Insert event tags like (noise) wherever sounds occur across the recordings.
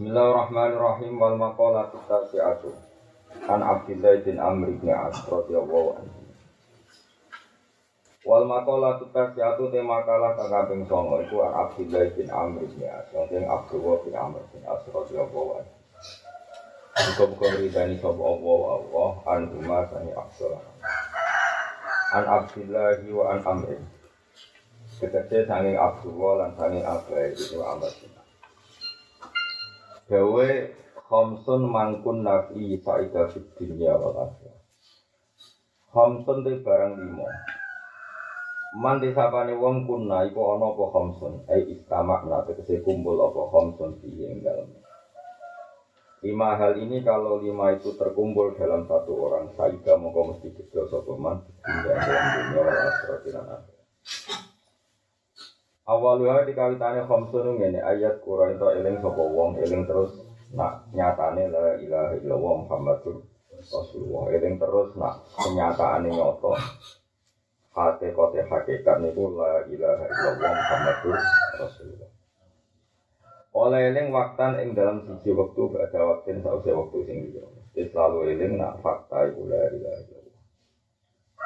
Bismillahirrahmanirrahim. Wal maqalah tasi'atu. An Abdullah bin Amr bin As radhiyallahu anhu. Wal maqalah tasi'atu tema kalah kang kaping 9 iku An Abdullah bin Amr bin As. Sing Abdullah bin Amr bin As radhiyallahu anhu. Muka-muka ridani sapa Allah Allah an umma sani Abdullah An Abdullah wa an Amr Tegese sanging Abdullah lan sanging Abai itu Amr bin Dawe Khamsun mangkun nafi sa'idah fid dunya wal akhirah. Barang lima. Man disapane wong kuna iku ana apa khamsun? Ai istamak na tegese kumpul apa khamsun piye ing. Lima hal ini kalau lima itu terkumpul dalam satu orang, saida mongko mesti gede sapa man dunia dalam dunia wal akhirah Awalnya dikawitane khamsun ngene ayat Quran itu eling sapa wong eling terus nak nyatane la ilaha illallah Muhammadur Rasulullah. Eling terus nak kenyataane nyoto hati kote hakikat niku la ilaha illallah Muhammadur Rasulullah. Oleh eling waktan ing dalam siji waktu gak ada waktu sausé waktu sing liya. Selalu eling nak fakta iku la ilaha illallah.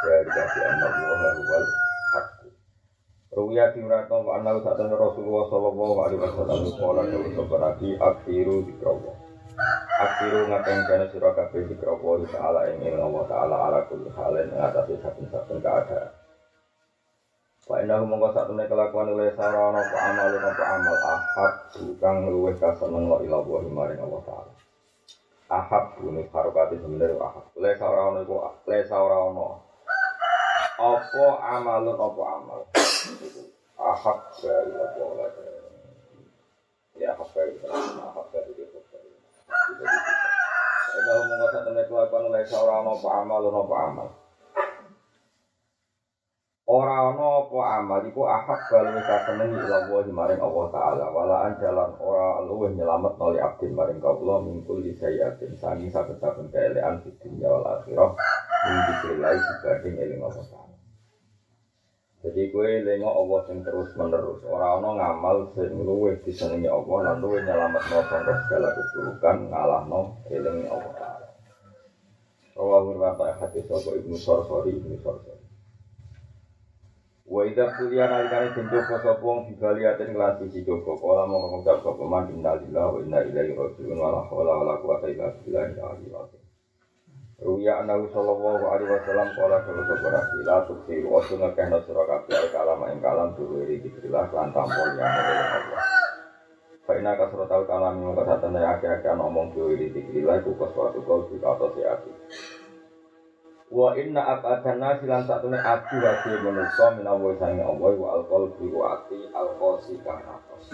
Ya dikasih Allah wal Ruya timrato wa anna usatan Rasulullah sallallahu alaihi wasallam qala dawu sabarabi akhiru dikrawa. Akhiru ngaten kana sira kabeh dikrawa di taala ing Allah taala ala kulli halin ing atase saben-saben keadaan. Wa inna hum mongko satune kelakuan oleh sarana apa amal apa amal ahab kang luwih kaseneng wa ila wa maring Allah taala. Ahab bune karokati sebenere ahab. Le sarana iku le sarana apa amalun apa amal ahab dari Allah ya ahab dari ahab dari Ini ngomong kata temen kelakuan oleh seorang apa amal apa amal. Orang apa amal iku ahab balu kasenengi ila wa maring Allah taala wala anjalan ora luwih nyelamet noli abdin maring kawula mingkul di sayatin sangi saben-saben keelean di dunya wal akhirah ing dikrilai dibanding eling Allah taala. Jadi gue lengo Allah yang terus menerus. Orang ono ngamal sing luwe disenengi Allah lan luwe nyelamat no sangka segala keburukan ngalah no eling Allah Taala. Rawahu hadis sapa Ibnu Sarsari Ibnu Sarsari. Wa idza kuliah nalikane den joko sapa wong bibaliatin kelan sisi joko kala mau ngucap sapa man innalillahi wa inna ilaihi raji'un wa la haula wa la quwata illa billahi al-aliyyil Ruya anahu sallallahu alaihi wasallam kala kalau sebuah sila tuksi wasu ngekehno surah kabeh kalam ing kalam duwiri dikrilah lan tampol yang oleh Allah. Faina kasro tau kalam yang kata tanda akhir-akhir ngomong duwiri dikrilah iku suatu kau juga atau siati. Wa inna abadan nasi lan satune adu hati manusa minawa sange Allah wa alqol bi wa ati alqosi kang nafas.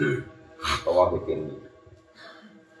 Tawahu kini.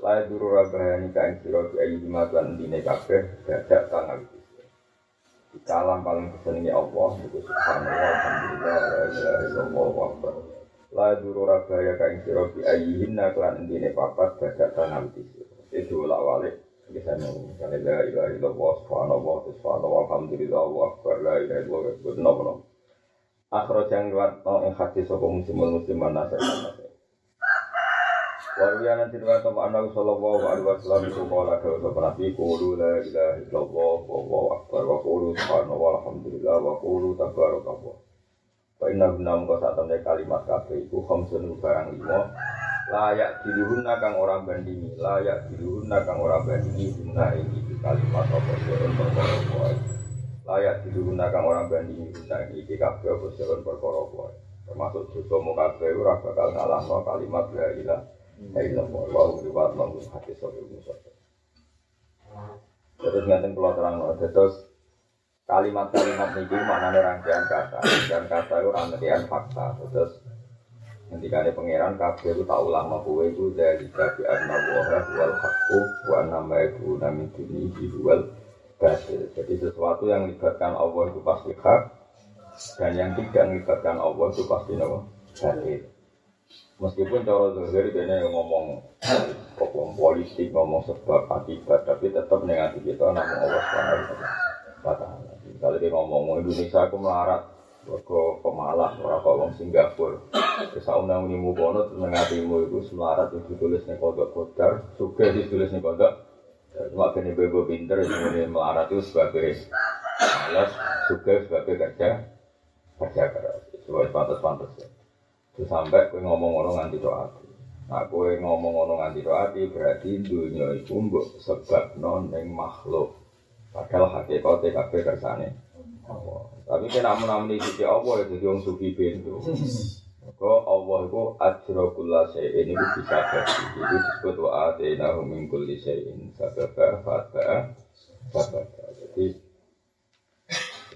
Lai duru rabahani kain siro di ayu dimatuan dine kabeh Dadak tangan Di kalam paling kesenangi Allah Itu subhanallah Alhamdulillah La ilaha illallah wa akbar. Lai duru rabahaya kain siro di ayu hinna Kelan dine papat dadak tangan Itu. Ulak walik misalnya La ilaha illallah Subhanallah Subhanallah Alhamdulillah wa akbar La ilaha illallah nopo Akhirnya yang lewat No yang hadis Sopo muslimun musliman nasir nasir Waria nanti riwayat apa anda sallallahu alaihi wasallam itu kala ke nabi qulu la ilaha illallah wa wallahu akbar wa qulu subhanallah walhamdulillah wa qulu tabarakallah. Wa inna guna muka saat temen kalimat kabeh iku khamsun barang lima layak diluhunna kang orang bandingi layak diluhunna kang orang bandingi guna di kalimat apa sirun perkara kuai layak diluhunna kang orang bandingi guna di kabeh apa perkara kuai termasuk juga muka kabeh ora bakal ngalah kalimat la ilaha Ayo mau riwayat sobil musa. Terus ngaten pulau terang terus kalimat-kalimat mana rangkaian kata, rangkaian kata itu rangkaian fakta. Terus ada pangeran kafir itu tahu lama kue itu dari kafi anna woha wal hakku wa nama itu nami duni wal batil. Jadi sesuatu yang melibatkan Allah itu pasti hak dan yang tidak melibatkan Allah itu pasti nama batil. Meskipun cara zahir ini ngomong ngomong politik, ngomong sebab akibat, tapi tetap negatif kita namun Allah swt. Kalau dia ngomong Indonesia aku melarat, Mergo pemalas ora kok wong Singapura. Wis undang uni mukono teneng atimu iku semarat itu ditulis ning kodok kodar, suka ditulis ning kodok. Cuma kene bebo pinter ini melarat itu sebagai malas, suka sebagai kerja kerja keras. Sebagai pantas-pantas. Sampai kowe ngomong ngono nganti doa. Nah, kowe ngomong ngono nganti doa berarti dunia itu mbok sebab non ning makhluk. Padahal hakikate kabeh kersane Allah. Tapi kena menamuni sisi Allah ya jadi orang sufi pintu. Maka Allah itu ajrokullah syai'in itu bisa berarti. Itu disebut wa atina min kulli syai'in sababa fatba sababa. Jadi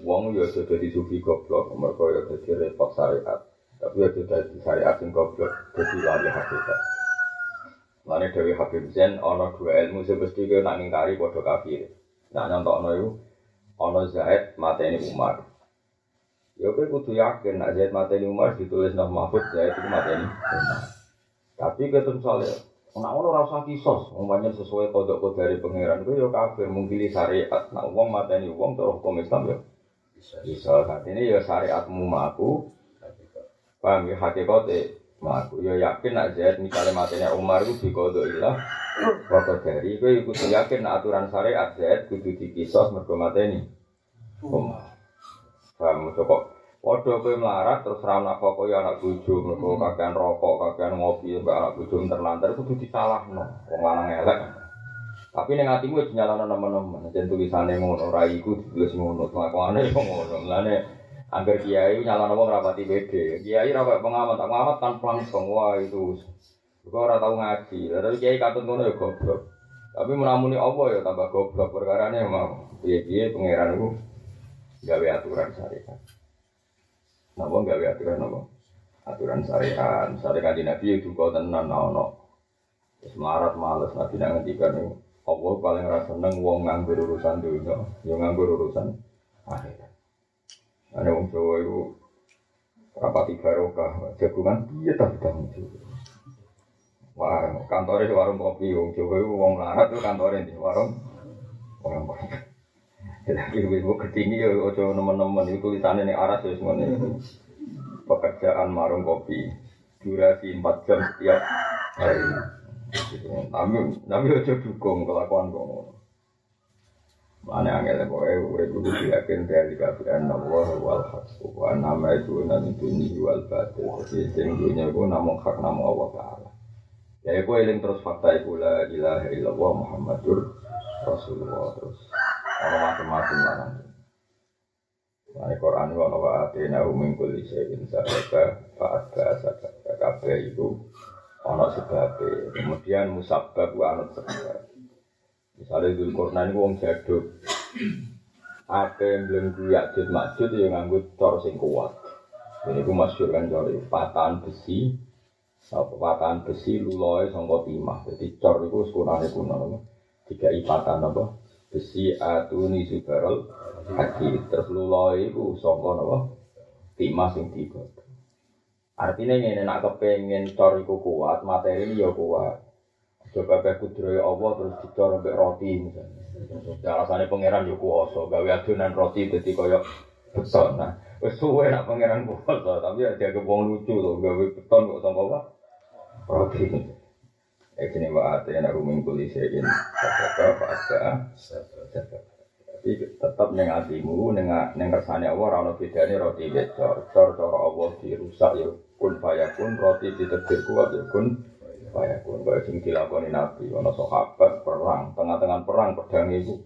Wong ya sudah di goblok, mereka ya jadi repot syariat. Tapi ya sudah di syariat yang goblok, jadi lari hakikat. Lainnya Dewi Habib Zain, ono dua ilmu sebesti ke nak ngingkari bodoh kafir. Nah nyontok ono itu, ono Zaid mateni Umar. Ya kowe kudu yakin nek Zaid mateni Umar ditulis nama Mahfud Zaid itu mateni Umar. Tapi ketemu soalnya Nah, ono rasa kisos, umpamanya sesuai kodok dari pangeran itu ya kafir mungkili syariat. Nah, uang mateni uang terus hukum Islam ya bisa. Saat ini ya syariatmu maku, paham ya hakikatnya maku. Ya yakin nak Zaid misalnya mateni Umar itu di kodok ilah, kodok dari itu ikut yakin nak aturan syariat Zaid kudu dikisos mergo mateni Umar. Paham kok Waduh kowe melarat terus ra nak kok ya anak bojo mergo kakean rokok, kakean ngopi mbak anak bojo terlantar kudu disalahno. Wong lanang elek. Tapi ning atimu wis nyalano nemen-nemen. Jen tulisane ngono, ra iku ditulis ngono, kelakuane yo ngono. Mulane angger kiai nyalano wong rapati beda. Kiai ra kok pengamat, pengamat kan langsung wah itu. Kok ora tau ngaji. Tapi kiai katut ngono ya goblok. Tapi menamuni Allah ya tambah goblok perkarane mau. Piye-piye pangeran iku gawe aturan syariat. Napa gawe aturan napa? Aturan syariat. Misalnya kan Nabi itu kau tenan no. Terus melarat males Nabi nak ngendikan. Allah paling rasa seneng wong nganggur urusan dunia, yang nganggur urusan akhirat. Ada wong Jawa itu rapati barokah, jagungan iya tapi tanggung jawab. Wah, kantornya di warung kopi, wong Jawa itu wong melarat itu kantornya di warung warung kopi. Jadi ibu ketinggi ya ojo nemen-nemen itu tulisannya nih aras ya semuanya itu. Pekerjaan marung kopi durasi 4 jam setiap hari. Tapi tapi ojo dukung kelakuan kok. Mana angel pokoknya urip kudu yakin dari kafiran Allah wal wa nama itu nanti dunia wal batil. Jadi sing dunia itu namun hak namun Allah taala. Ya aku eling terus fakta iku la ilaha illallah Muhammadur Rasulullah terus ono macam-macam lah nanti. Nah, Quran itu ono wa'atina uming kulli syai'in sababa fa'adba sababa kabeh itu ono sebabnya. Kemudian musabab wa anut sebab. Misalnya Dul Quran itu wong jaduk. Apa yang belum guyakjud maksud ya nganggut cor sing kuat. Ini aku masyur kan cor patahan besi. Patahan besi luloi sangka timah. Jadi cor itu sekurangnya kuno. Tiga ipatan apa? besi atuni subarol haji terus luloi itu songko nopo timah sing tiga artinya ini nak kepengen cor iku kuat materi ini ya kuat coba kayak kudroy Allah terus dicor sampai roti misalnya. Alasannya pangeran yo kuoso gawe adonan roti jadi koyok beton. Nah wes suwe nak pangeran kuoso tapi ada kebong lucu loh gawe beton kok sama apa? Roti. Ekini wa atena ruming kuli sein Sadaka fa Tapi tetap neng atimu neng neng kersane Allah ora ono bedane roti becor. Cor cara Allah dirusak ya kun fayakun roti ditetir kuat ya kun fayakun. Kaya sing dilakoni Nabi ono sahabat perang, tengah-tengah perang pedang iku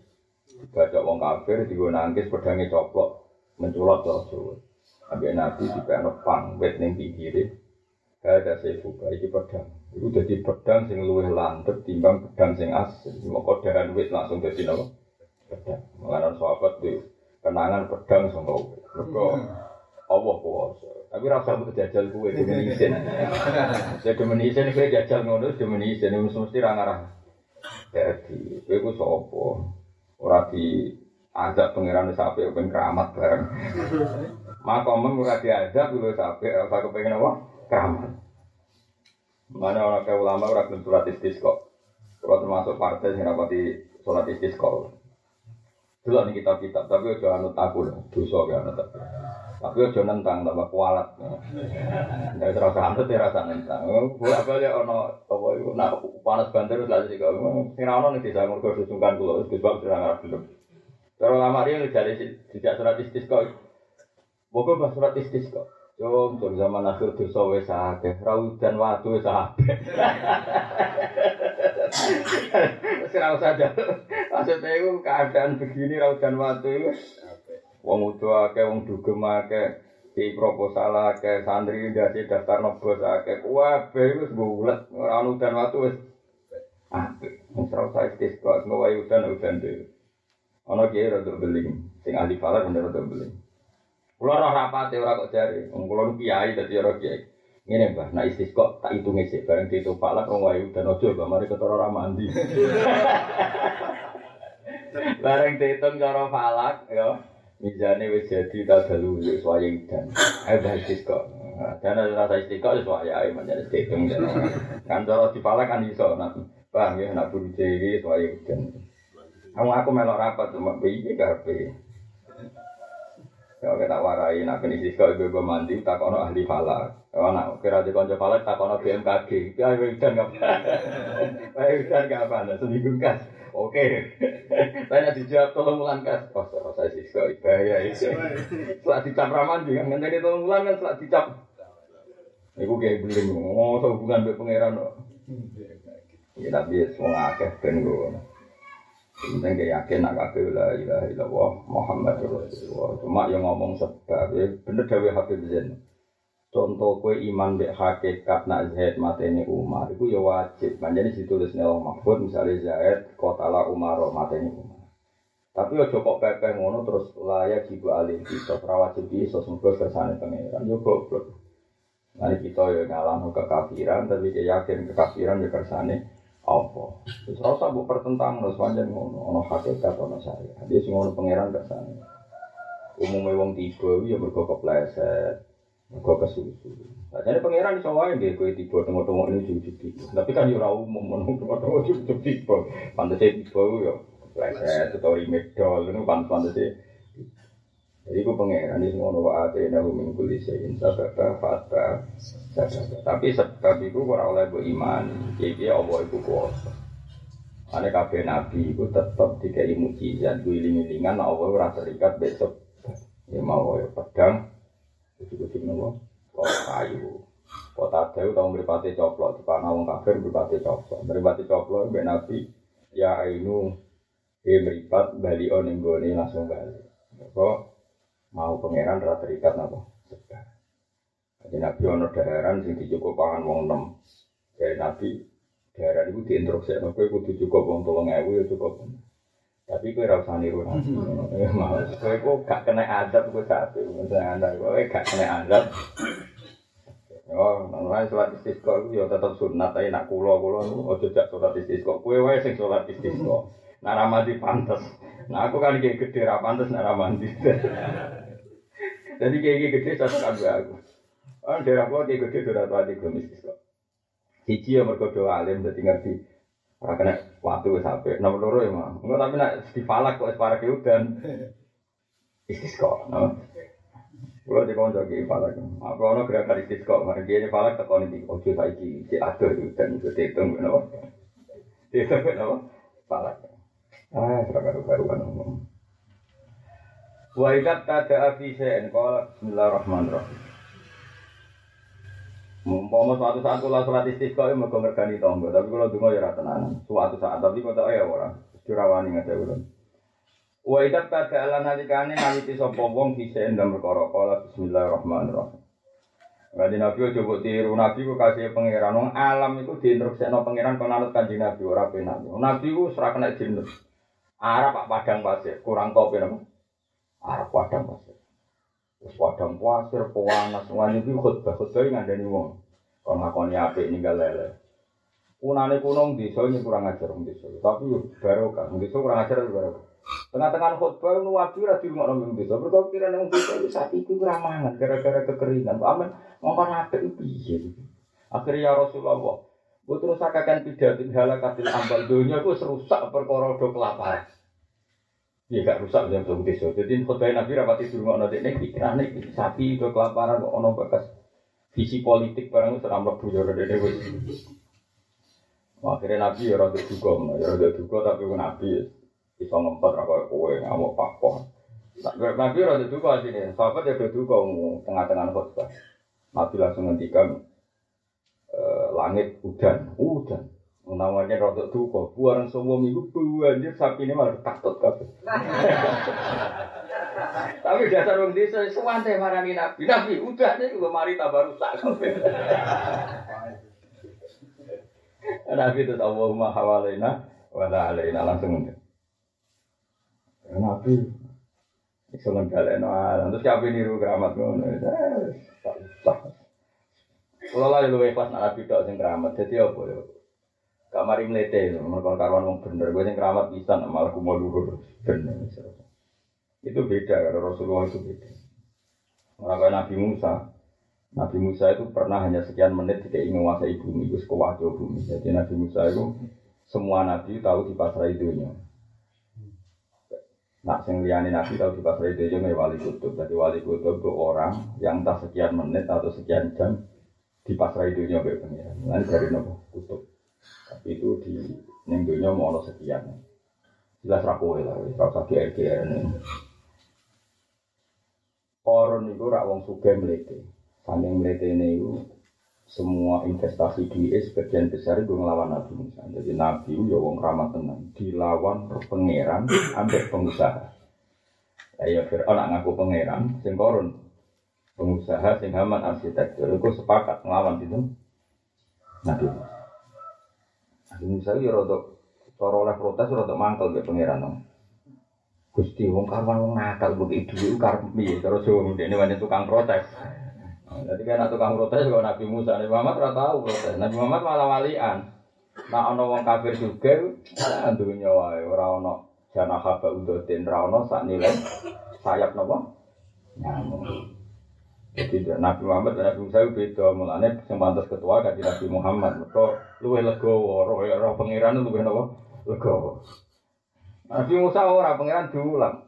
dibajak wong kafir digo nangkis pedange coplok menculot Rasul. Ambil Nabi dipekno pang wet ning pinggire. Ada saya buka iki pedang. Itu jadi pedang sing luwih landep timbang pedang sing asli. Maka dahan wit langsung jadi nama pedang. Mengenai sahabat di kenangan pedang sama wit. Allah kuasa. Tapi rasa mbok jajal kuwe demen isin. Saya demen isin kowe jajal ngono demen isin mesti ra. Dadi kowe ku sapa? Ora di azab pangeran wis apik ben keramat bareng. Maka mem ora diazab wis apik ora usah kepengin apa? Keramat. Mana orang kayak ulama ora gelem surat istisqa. Kalau termasuk partai yang rapati sholat istisqa. Dulu nih kitab-kitab, tapi udah anut aku loh, dosa ya anut aku. Tapi udah nentang tambah kualat. Dari terasa anut ya rasa nentang. Boleh balik ono apa itu, nah panas banter lah sih kau. Sing ono nih bisa ngurus susungkan kulo, terus sebab sudah ngarep belum. Kalau lama dia ngejali tidak surat istisqa. Pokoknya bahas surat istisqa. Jom, jom zaman akhir dosa wis akeh, rau dan watu wis akeh. Wis ora usah Maksudnya itu keadaan begini rau dan watu itu. Wong udo akeh, wong dugem akeh, di proposal akeh, santri dasi daftar nobos akeh, kabeh wis bulet, ora ono dan watu wis apik. Wis ora usah istisqa, ngowae udan udan dhewe. Ana kiai rada beli, sing ahli falak bener rada beli. Kulo roh rapate ora kok jare, wong kulo kiai dadi ora kiai. Ngene Mbah, nek istisqa tak hitung sik bareng ditu falak rong wae udan aja Mbah, mari ketara ra mandi. (laughs) Bareng dihitung cara falak ya. Mizane wis jadi ta dalu wis wae udan. Ayo Mbah istisqa. Dan ada rasa istiqo wis wae ae menjadi dihitung. Kan cara dipalak kan iso nak paham ya nak buru iki wae udan. Kamu aku melok rapat cuma piye karepe. Ya kita warai nak kene istisqa ibu mandi tak ono ahli falak. Oh, nak kira di konco falak tak ono BMKG. Ya udan enggak apa. (laughs) Ayo udan enggak apa, nah, seminggu kas. Oke. (laughs) Tanya dijawab tolong ulang kas. Oh, saya sih kok bahaya itu. Setelah dicap ramandi kan ngenteni tolong ulang kan setelah dicap. Iku kayak belum. Oh, hubungan be pangeran. Ya tapi semua akeh ben ngono. Penting kayak yakin nak kabeh la ilaha illallah Muhammad Rasulullah. Cuma yang ngomong sebab ya bener dawe Habib Zain. Contoh kue iman dek hakikat nak Zaid mateni Umar, itu ya wajib. Manjani ditulis nelo Mahfud misalnya Zaid kotala Umar mateni Umar. Tapi ojo kok pepeh ngono terus layak jibu alih kita, rawajib bisa semoga kersane pangeran. Yo goblok. Nanti kita ya ngalam kekafiran, tapi dia yakin kekafiran ya kersane apa? Terus rasa bu pertentang terus panjang ngono, ono hakikat ono saya. Dia sing ngono pangeran kersane. Umumnya wong tiba ya mergo kepleset, mergo kesusu. Jadi pangeran iso wae nggih kowe tiba tengok-tengok ini jujur tiba. Tapi kan yo ora umum (laughs) ngono tengok-tengok jujur tiba. Pantese tiba yo kepleset atau imedol ngono pantes-pantese jadi aku pangeran ini semua nawa ate nahu min kulli sayin sababa fata. Tapi sebab itu ora oleh bu iman. Jadi Allah itu kuasa. Ane kabeh nabi itu tetap dikai mukjizat ku iling-ilingan Allah ora terikat besok. Ya mau ya pedang kucing-kucing nopo kok kayu. Kota Dewi tahu meripati coplok, panah wong kafir meripati coplok. Meripati coplok, mbak Nabi, ya ainu, dia meripat, bali on yang langsung balik. Kok mau pangeran rata terikat sedar jadi nabi ono daharan sing dicukup pangan wong enam dari nabi daharan itu diinstruksi nabi kudu cukup wong tolong ewu ya cukup tapi kue rasa niru nabi mau kue kok gak kena adab kue satu misalnya anda kue gak kena adab Oh, nang sholat istisqa itu ya tetap sunat, tapi nak kulo kulo ojo jak sholat istisqa. Kue wae sing sholat istisqa. Nak ramadi pantas. Nah aku kan kayak gede rapantes nak ramadi. Jadi kayak gede saya suka dua aku. Oh, daerah gua kayak gede dua ratus belum istisqa. Cici ya mereka doa alim jadi ngerti. Ora waktu wis sampe. Nomor loro ya mah. Enggak tapi nak di falak kok es parake udan. Istisqa. Kulo di konco ki falak. Apa ono gerakan istisqa, mari dia falak tekoni iki ojo saiki cek adoh udan iku dihitung ngono. Dihitung ngono. Falak. Ah, seragam baru-baruan ngomong. Wa idat tada afi sen qala bismillahirrahmanirrahim. Mumpama suatu saat kula salat istisqa mergo mergani tangga, tapi kula donga ya ora tenanan. Suatu saat tapi kok ya ora. Dirawani ngate ulun. Wa idat tada ala nalikane naliti sapa wong bisa ndang perkara qala bismillahirrahmanirrahim. Nabi ojo buat tiru Nabi ku kasih pangeran. Wong alam itu diinstruksikan pangeran kon anut kanjeng Nabi ora penak. Nabi ora kena jinus. Arab pak padang pasir, kurang kopi nama. Arab padang pasir. Padang pasir, pewanas, semuanya itu khutbah, khutbah yang ada nih wong. Kalau ngakoni api ninggal lele. Kunane kuno desa ini kurang ajar wong desa. Tapi baru kan, desa kurang ajar baru. Tengah-tengah khutbah nu wabi ra di rumah nang desa. Mergo kira nang desa itu saat itu kurang mangan gara-gara kekeringan. Aman ngomong apik itu piye. Akhirnya ya Rasulullah, Gue terus akan pidatin halakatil ambal dunia gue serusak perkara do kelaparan. Iya gak rusak jam sebut desa. Jadi khutbah Nabi rapati dulu ngono nek pikiran nek sapi do kelaparan kok ono bekas visi politik barang itu seram lebu ya rada dewe. Akhirnya Nabi ya rada duga, ya rada duga tapi Nabi bisa ngempet koyo kowe ngamuk pakoh. Nabi rada duga sini, sahabat ya rada duga tengah-tengah khutbah. Nabi langsung ngendikan Eh, langit udan, udan. Namanya rodok duka, buaran semua minggu banjir sapi ini malah takut kabeh. (laughs) Tapi dasar wong desa suwante marani nabi. Nabi udah nih gue mari tambah rusak kabeh. (laughs) Nabi itu Allahumma hawalaina wa la alaina langsung ngene. Nabi iso nggalekno terus siapa niru keramat ngono. Tak usah. Kalau lah lu ikhlas nak nabi tok sing keramat, jadi apa ya? Gak mari melete, mereka karuan wong bener, gue sing keramat bisa malah kumo luhur bener. Itu beda kalau Rasulullah itu beda. Orang Nabi Musa, Nabi Musa itu pernah hanya sekian menit tidak ingin menguasai bumi, itu sekuwajo bumi. Jadi Nabi Musa itu semua nabi tahu di pasar dunia. Nak sing liyane nabi tahu di pasar dunia wali kutub. Jadi wali kutub itu orang yang tak sekian menit atau sekian jam di pasar dunia be pengiran. Lain dari nopo kutub. Tapi itu di neng mau ono sekian. Jelas rakowe lah, kalau sakit GR ini. Koron itu rak wong suge melete. Saking melete ini semua investasi di sebagian besar itu ngelawan Nabi Musa. Jadi Nabi itu ya wong ramah tenang. Dilawan pangeran ambek pengusaha. Ayo Fir'aun ngaku pangeran, sing koron pengusaha sing aman arsitektur itu sepakat ngelawan itu Nabi Nabi Musa itu ya rada cara oleh protes rada mangkel ke pangeran dong Gusti wong karwan wong nakal mbok itu karep piye? Cara Jawa ini banyak tukang protes. Jadi kan tukang protes kok Nabi Musa Nabi Muhammad ora tahu protes. Nabi Muhammad malah walian. Nah ana wong kafir juga dunya wae. Ora ana jana haba udotin ora ana sak nilai sayap napa? Nyamuk jadi Nabi Muhammad dan Nabi Musa beda mulane sing pantas ketua kaji Nabi Muhammad. Mereka luwih legowo, roh roh pangeran luwih napa? Legowo. Nabi Musa ora pangeran diulang.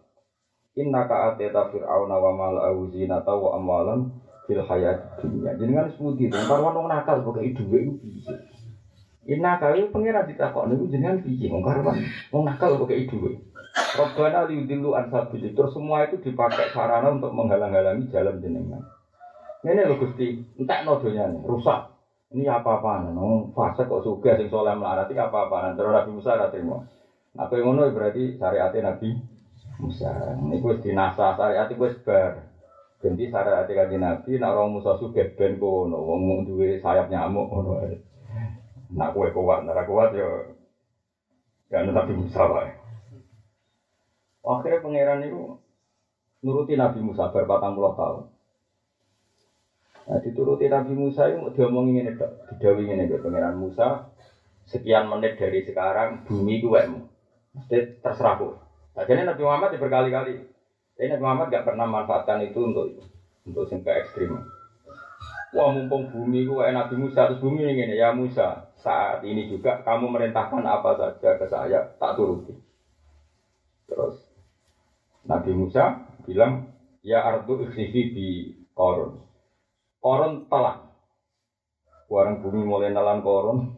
Inna ka ateta fir'auna wa mala'u zinata wa amwalan fil hayat dunya. Jadi kan semudi itu, karwan wong nakal pokoke dhuwit iku. Inna ka pangeran ditakok niku jenengan piye wong wong nakal pokoke dhuwit. Robbana liudilu an Terus semua itu dipakai sarana untuk menghalang-halangi jalan jenengan. Ini lho Gusti, entek no nih, rusak. Ini apa-apaan, nong fase kok suga sing soleh melarati apa-apaan. Terus Nabi Musa trimo. Apa yang ngono berarti syariat Nabi Musa. Ini wis dinasa syariat wis bar. Ganti syariat kanjeng Nabi nek orang Musa suga ben kono, wong duwe sayap nyamuk ngono. Nak kowe kuat, nek kuat yo ya Nabi Musa. Akhirnya pangeran itu nuruti Nabi Musa berpatang puluh tahun. Nah, dituruti Nabi Musa itu diomongin ini didawi ini dok, pengiran Musa sekian menit dari sekarang bumi itu wemu, mesti terserah kok. Nah, jadi Nabi Muhammad berkali-kali, tapi Nabi Muhammad gak pernah manfaatkan itu untuk untuk sing ekstrim. Wah mumpung bumi itu Nabi Musa terus bumi ini ya Musa saat ini juga kamu merintahkan apa saja ke saya tak turuti. Terus Nabi Musa bilang ya ardu ikhsifi di korun koron telan. Warang bumi mulai nalan koron,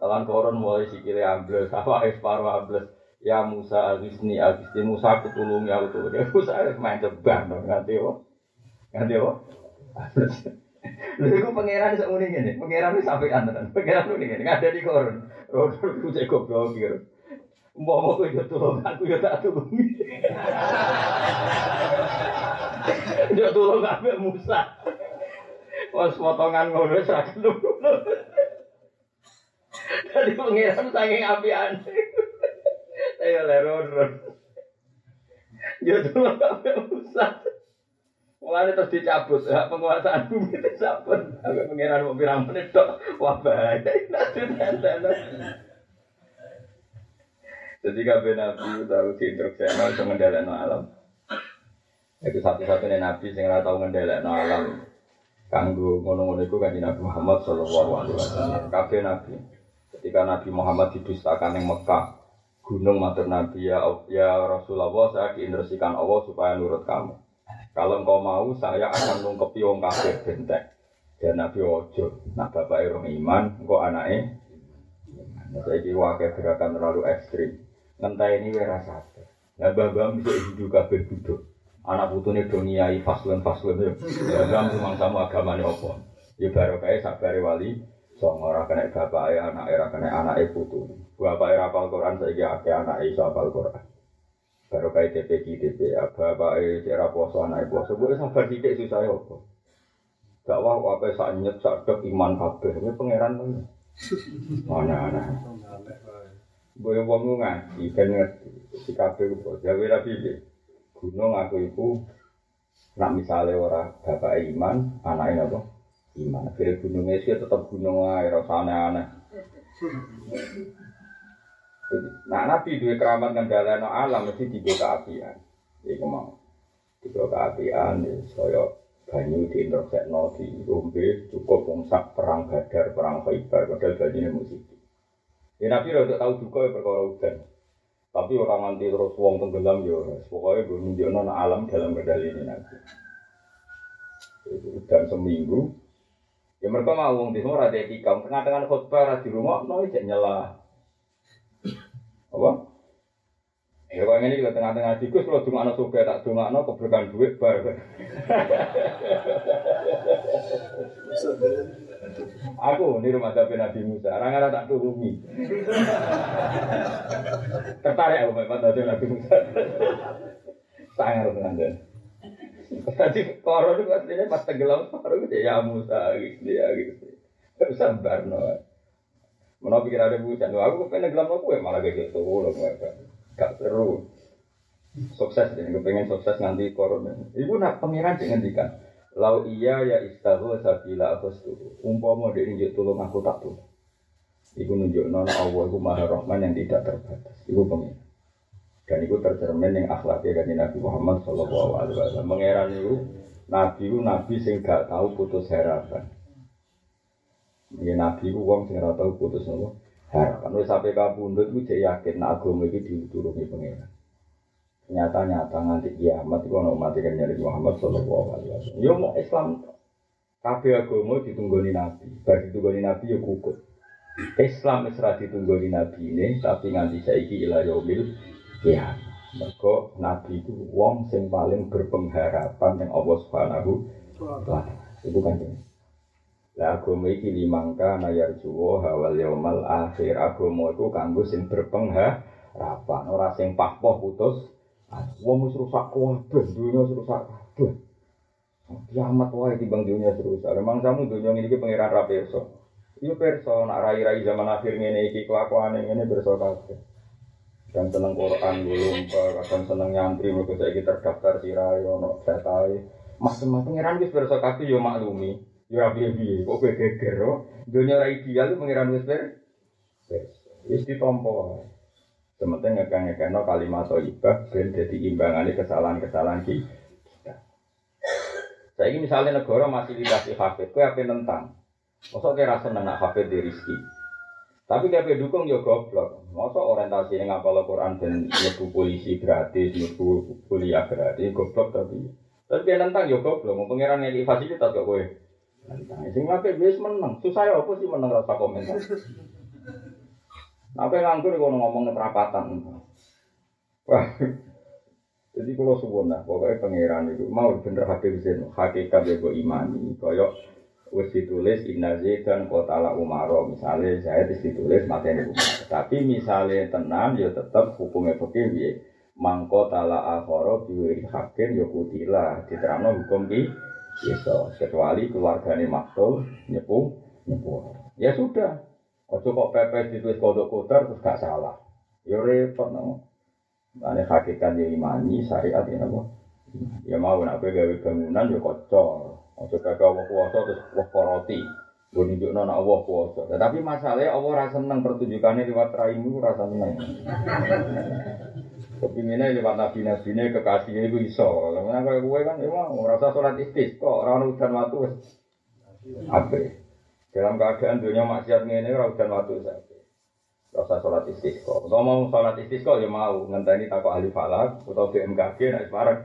telan koron mulai sikile ambles, (laughs) apa esparo ambles. Ya Musa agisni agisni Musa aku tulung ya aku. Ya (laughs) Musa main terbang dong nganti apa? Nganti apa? (laughs) Lha iku pangeran sak muni ngene, pangeran wis sampe antenan. Pangeran muni ngene, ada di koron. Rodo ku cek goblok kira. Mbok mau yo tulung aku yo tak tulung. Yo tulung kabeh Musa. Pas potongan ngono wis ra Tadi pangeran saking apian. Ayo leron. Yo dulu kabeh usah. Mulane terus dicabut, hak penguasaan bumi dicabut. Agak pengiran mau pirang menit tok. Wah bahaya. Jadi kabeh nabi tahu diinstruksi itu ngendhalekno alam. Itu satu-satunya nabi sing ora tau ngendhalekno alam. Kanggo ngono-ngono iku kanjeng Nabi Muhammad sallallahu alaihi wasallam. Kabeh nabi. Ketika Nabi Muhammad didustakan yang Mekah, gunung matur Nabi ya, ya Rasulullah saya diinstruksikan Allah supaya nurut kamu. Kalau engkau mau saya akan nungkepi wong kafir benteng. Dan Nabi Ojo, nak bapak orang iman, engkau anaknya. Nah, saya wakil gerakan terlalu ekstrim. Ngentai ini wira satu. Nah, bapak bisa hidup kafir duduk. Anak putune doniai faslun faslun ya. Dalam memang sama agamanya apa. Ya baru kayak sabari wali. Song ora kena bapak anak era kena anak putu. Bapak era apal Quran saya akeh anak iso apal Quran. Kayak DPD DP, bapak era poso anak poso. Gue sabar titik susah ya apa. Gak wah apa sak nyet sak iman kabeh. Ini pangeran tuh. Mana ana. Boyo wong ngaji ben ngerti. Di kabeh kok gawe ra piye. Gunung aku iku nak misale ora bapak iman, anake apa? Iman. Akhirnya gunungnya sih tetap gunung ae, rasa aneh-aneh. Nah, Nabi dua keramat alam mesti tiga keapian. Iku mau tiga keapian, saya banyu di intersekno di rumbe cukup ngsak perang badar perang khaybar padahal banyune musik ya nabi rada tahu juga ya perkara udan. Tapi orang nanti terus wong tenggelam ya pokoknya gue nunjukno alam dalam kendali ini nanti udan seminggu. Ya mereka mau wong di semua rada etika. Tengah-tengah khutbah di rumah no nyela apa? Ya kalau ini kita tengah-tengah tikus kalau cuma anak suka tak cuma anak keberkahan duit bar. Aku di rumah tapi Nabi Musa, orang ada tak turumi. Tertarik aku memang tadi Nabi Musa. Sangat dengan Tadi koron itu aslinya pas tenggelam baru gitu ya Musa gitu ya gitu. Sabar no. Mana pikir ada Musa, aku pengen tenggelam aku ya malah gitu loh gak seru. Sukses deh, gue pengen sukses nanti corona. Ibu nak pangeran sih ngendikan. Lau iya ya istahu sabila aku setuju. Umpama dia nunjuk tolong aku tak tuh. Ibu nunjuk non Allah, ibu maha rahman yang tidak terbatas. Ibu pengen. Dan itu tercermin yang akhlaknya dari Nabi Muhammad Shallallahu Alaihi Wasallam. Mengeran itu Nabi itu Nabi sing gak tahu putus harapan. Ya Nabi itu wong sing gak tahu putus apa harapan. Wis sampai kabundut cek yakin agama iki diturunke pangeran. Nyata nyata nganti kiamat itu ono mati kan nyari Muhammad Shallallahu Alaihi Wasallam. Yo mau Islam kabeh agama ditunggoni Nabi. Bar ditunggoni Nabi yo kukut. Islam isra ditunggoni Nabi ini tapi nganti saiki ila yaumil ya. Mergo Nabi itu wong sing paling berpengharapan yang Allah Subhanahu. Itu kan lah agama iki limangka nayar juwo hawal yaumal akhir agama itu kanggo sing berpengharapan ora sing pahpoh putus wong wis rusak kabeh dunya rusak kabeh. Kiamat wae timbang dunya rusak. Memang kamu dunya ini pangeran ra perso iya perso nak rai-rai zaman akhir ngene iki kelakuan ngene perso kabeh. Dan seneng Quran belum kadang seneng nyantri mergo saiki terdaftar sirai ono setai macam-macam pangeran wis perso kabeh yo maklumi. Ya piye piye, kok kowe geger oh. Dunia ra ideal itu pengiran wis ber. Wis ditompo. Sementing ngekang-ngekano kalimat thayyibah ben dadi imbangane kesalahan-kesalahan kita. Saya ini misalnya negara masih dikasih hafid, kue apa nentang? Masa kira rasa nak hafid di rizki? Tapi kayak dukung ya goblok. Masa orientasi yang ngapal Quran dan nyebu polisi gratis, nyebu kuliah gratis, goblok tapi. Tapi dia nentang ya goblok, mau pengiran yang fasilitas gak kue. Sing apik wis menang. Susah ya apa sih menang rasa komentar. Apa nganggur kalau ngomong perapatan. Wah. Jadi kalau suwun lah, pokoknya pangeran itu mau bener hati zin, hakikat ya gue imani. Koyok wis ditulis inna dan kota la umaro. Misalnya saya ditulis materi umar. Tapi misalnya tenan ya tetap hukumnya begini. ya. Mangko tala akhoro biwiri hakim ya kutila. Diterangno hukum di kecuali keluarganya maktul, nyepu, nyepu. Ya sudah. Ojo kok pepes ditulis kodok kotor terus gak salah. Ya repot no. Ini hakikat ya imani, syariat ya apa? Ya mau nak gawe bangunan ya kocor. Ojo gawe Allah kuwasa terus wah poroti. Gue nunjukno nak Allah kuwasa. Tetapi masalahnya Allah rasa seneng pertunjukannya lewat raimu rasa seneng. Kepinginnya lewat nabi-nabi ini kekasihnya itu iso. Karena kayak gue kan emang merasa sholat istis kok orang udan waktu apa? Dalam keadaan dunia maksiat ini orang udan waktu saja. Rasa sholat istisqa. Kalau mau sholat istisqa ya mau ngenteni takut ahli falak atau BMKG naik parek.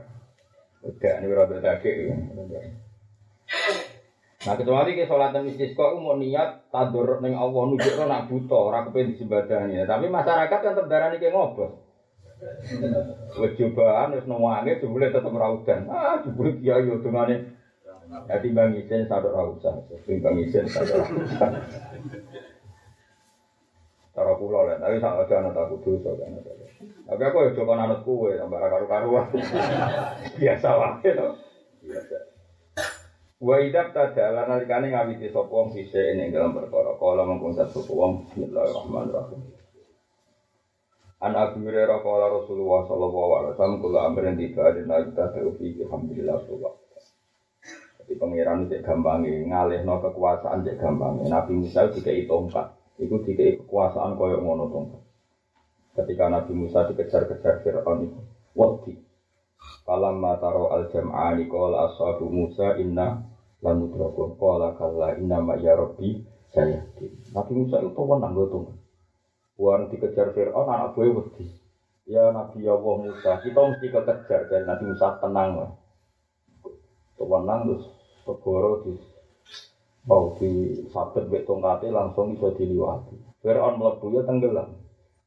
Udah ini berada daging. Nah kecuali ke sholat istisqa itu mau niat tadur neng Allah nunjuk nak buta orang kepengen disembadani. Tapi masyarakat kan terdarah nih ngobos. Wes cobaan wis jebule tetep ora udan. Ah jebule kiai yo dungane. Timbang isin sadok ora usah. Timbang isin sadok ora usah. Cara kula lah, tapi sak aja anak aku dosa kan. Tapi aku ya coba anut kowe tambah karo karuan. (laughs) Biasa wae to. Biasa. Wa idak tadala nalikane ngawiti sapa wong dalam perkara kala mengkon sapa bismillahirrahmanirrahim. An Abu Hurairah Rasulullah sallallahu alaihi wasallam kula amrin tiba dina kita fi alhamdulillah wa Jadi pangeran itu gampangi ngalihno kekuasaan cek gampangi. Nabi Musa dikai tongkat. Iku dikai kekuasaan koyok ngono tongkat. Ketika Nabi Musa dikejar-kejar Fir'aun itu, wadi. Kalam mataro al jam'ani qala ashabu Musa inna lamudrakun qala kalla inna ma ya rabbi saya. Nabi Musa itu wenang go tongkat. Buang dikejar Fir'aun anak gue wedi. Ya Nabi Allah Musa, kita mesti kekejar dan Nabi Musa tenang lah. Tenang terus kegoro di mau di sabet bek tongkatnya langsung bisa diliwati. Fir'aun melebu ya tenggelam.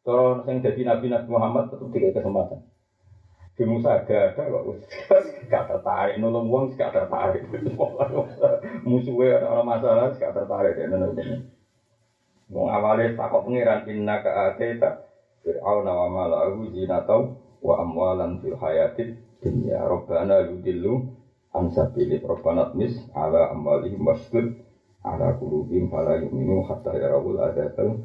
Kalau yang jadi Nabi Nabi Muhammad tetap dikasih kesempatan. Di Musa ada ada kok (laughs) gak tertarik nolong uang gak tertarik. (laughs) Ada orang masalah gak tertarik nolong Mau awalnya takut pengiran inna ka ateta Fir'aun wa malahu zinatau wa amwalan fil hayatid dunya Rabbana yudillu ansabili Rabbana tmis ala amwalihim wasdud ala kulubim fala yu'minu hatta yarawul adatal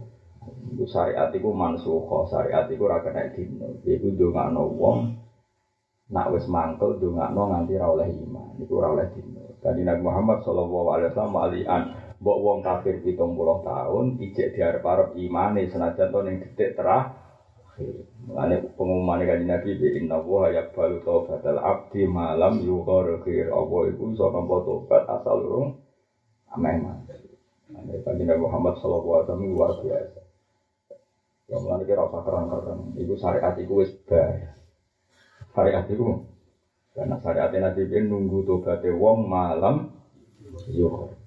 Iku syariat iku mansuha, syariat iku ora kena dino. Iku ndongakno wong nak wis mangkel ndongakno nganti ra oleh iman. Iku ora oleh dino. Kanjeng Nabi Muhammad sallallahu alaihi wasallam alian Mbok wong kafir pitung puluh tahun, ijek diarep-arep imane senajan to ning detik terakhir. Mulane pengumuman kanjeng Nabi bi inna wa yaqbalu taubatal abdi malam yughfir Allah iku iso nampa tobat asal urung mati. Ane kanjeng Nabi Muhammad sallallahu alaihi wasallam luar biasa. Ya mulane kira usah kerang-kerang. Iku syariat iku wis bar. Syariat iku karena syariatnya Nabi nunggu tobatnya wong malam yughfir.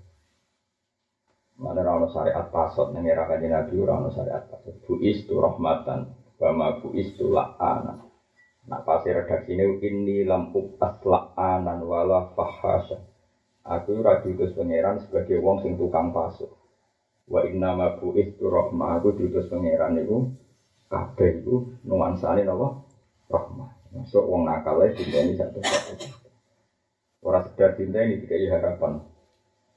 Mana rano syariat pasot neng era kajian nabi rano syariat pasot. Buis tu rahmatan, bama buis tu la'ana. Nah pasti redaksi ini ini lampu tas la'anan wala fahasya. Aku raju diutus pangeran sebagai wong sing tukang pasok. Wa inna ma buis tu rahmah aku diutus pangeran itu kabeh itu nuansane napa rahmah. Masuk wong nakal cinta ini satu satu. Orang sedar cinta ini dikai harapan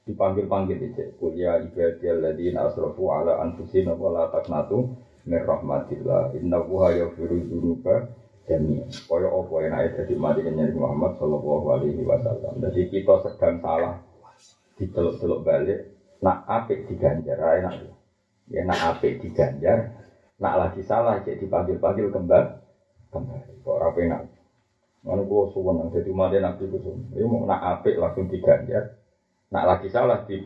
dipanggil-panggil itu kuliah ibadiyal ladina asrafu ala anfusina wa la taqnatu min rahmatillah innahu yaghfiru dzunuba jami'an. Kaya apa ayat dadi mati kenyang Muhammad sallallahu alaihi wasallam. Jadi kita sedang salah diceluk-celuk balik nak apik diganjar enak ya nak apik diganjar nak lagi salah jadi dipanggil-panggil kembali. Kembali. Kok ora enak Mana gua suwon, jadi mati nabi itu Ini mau nak apik langsung diganjar, Nak lagi salah di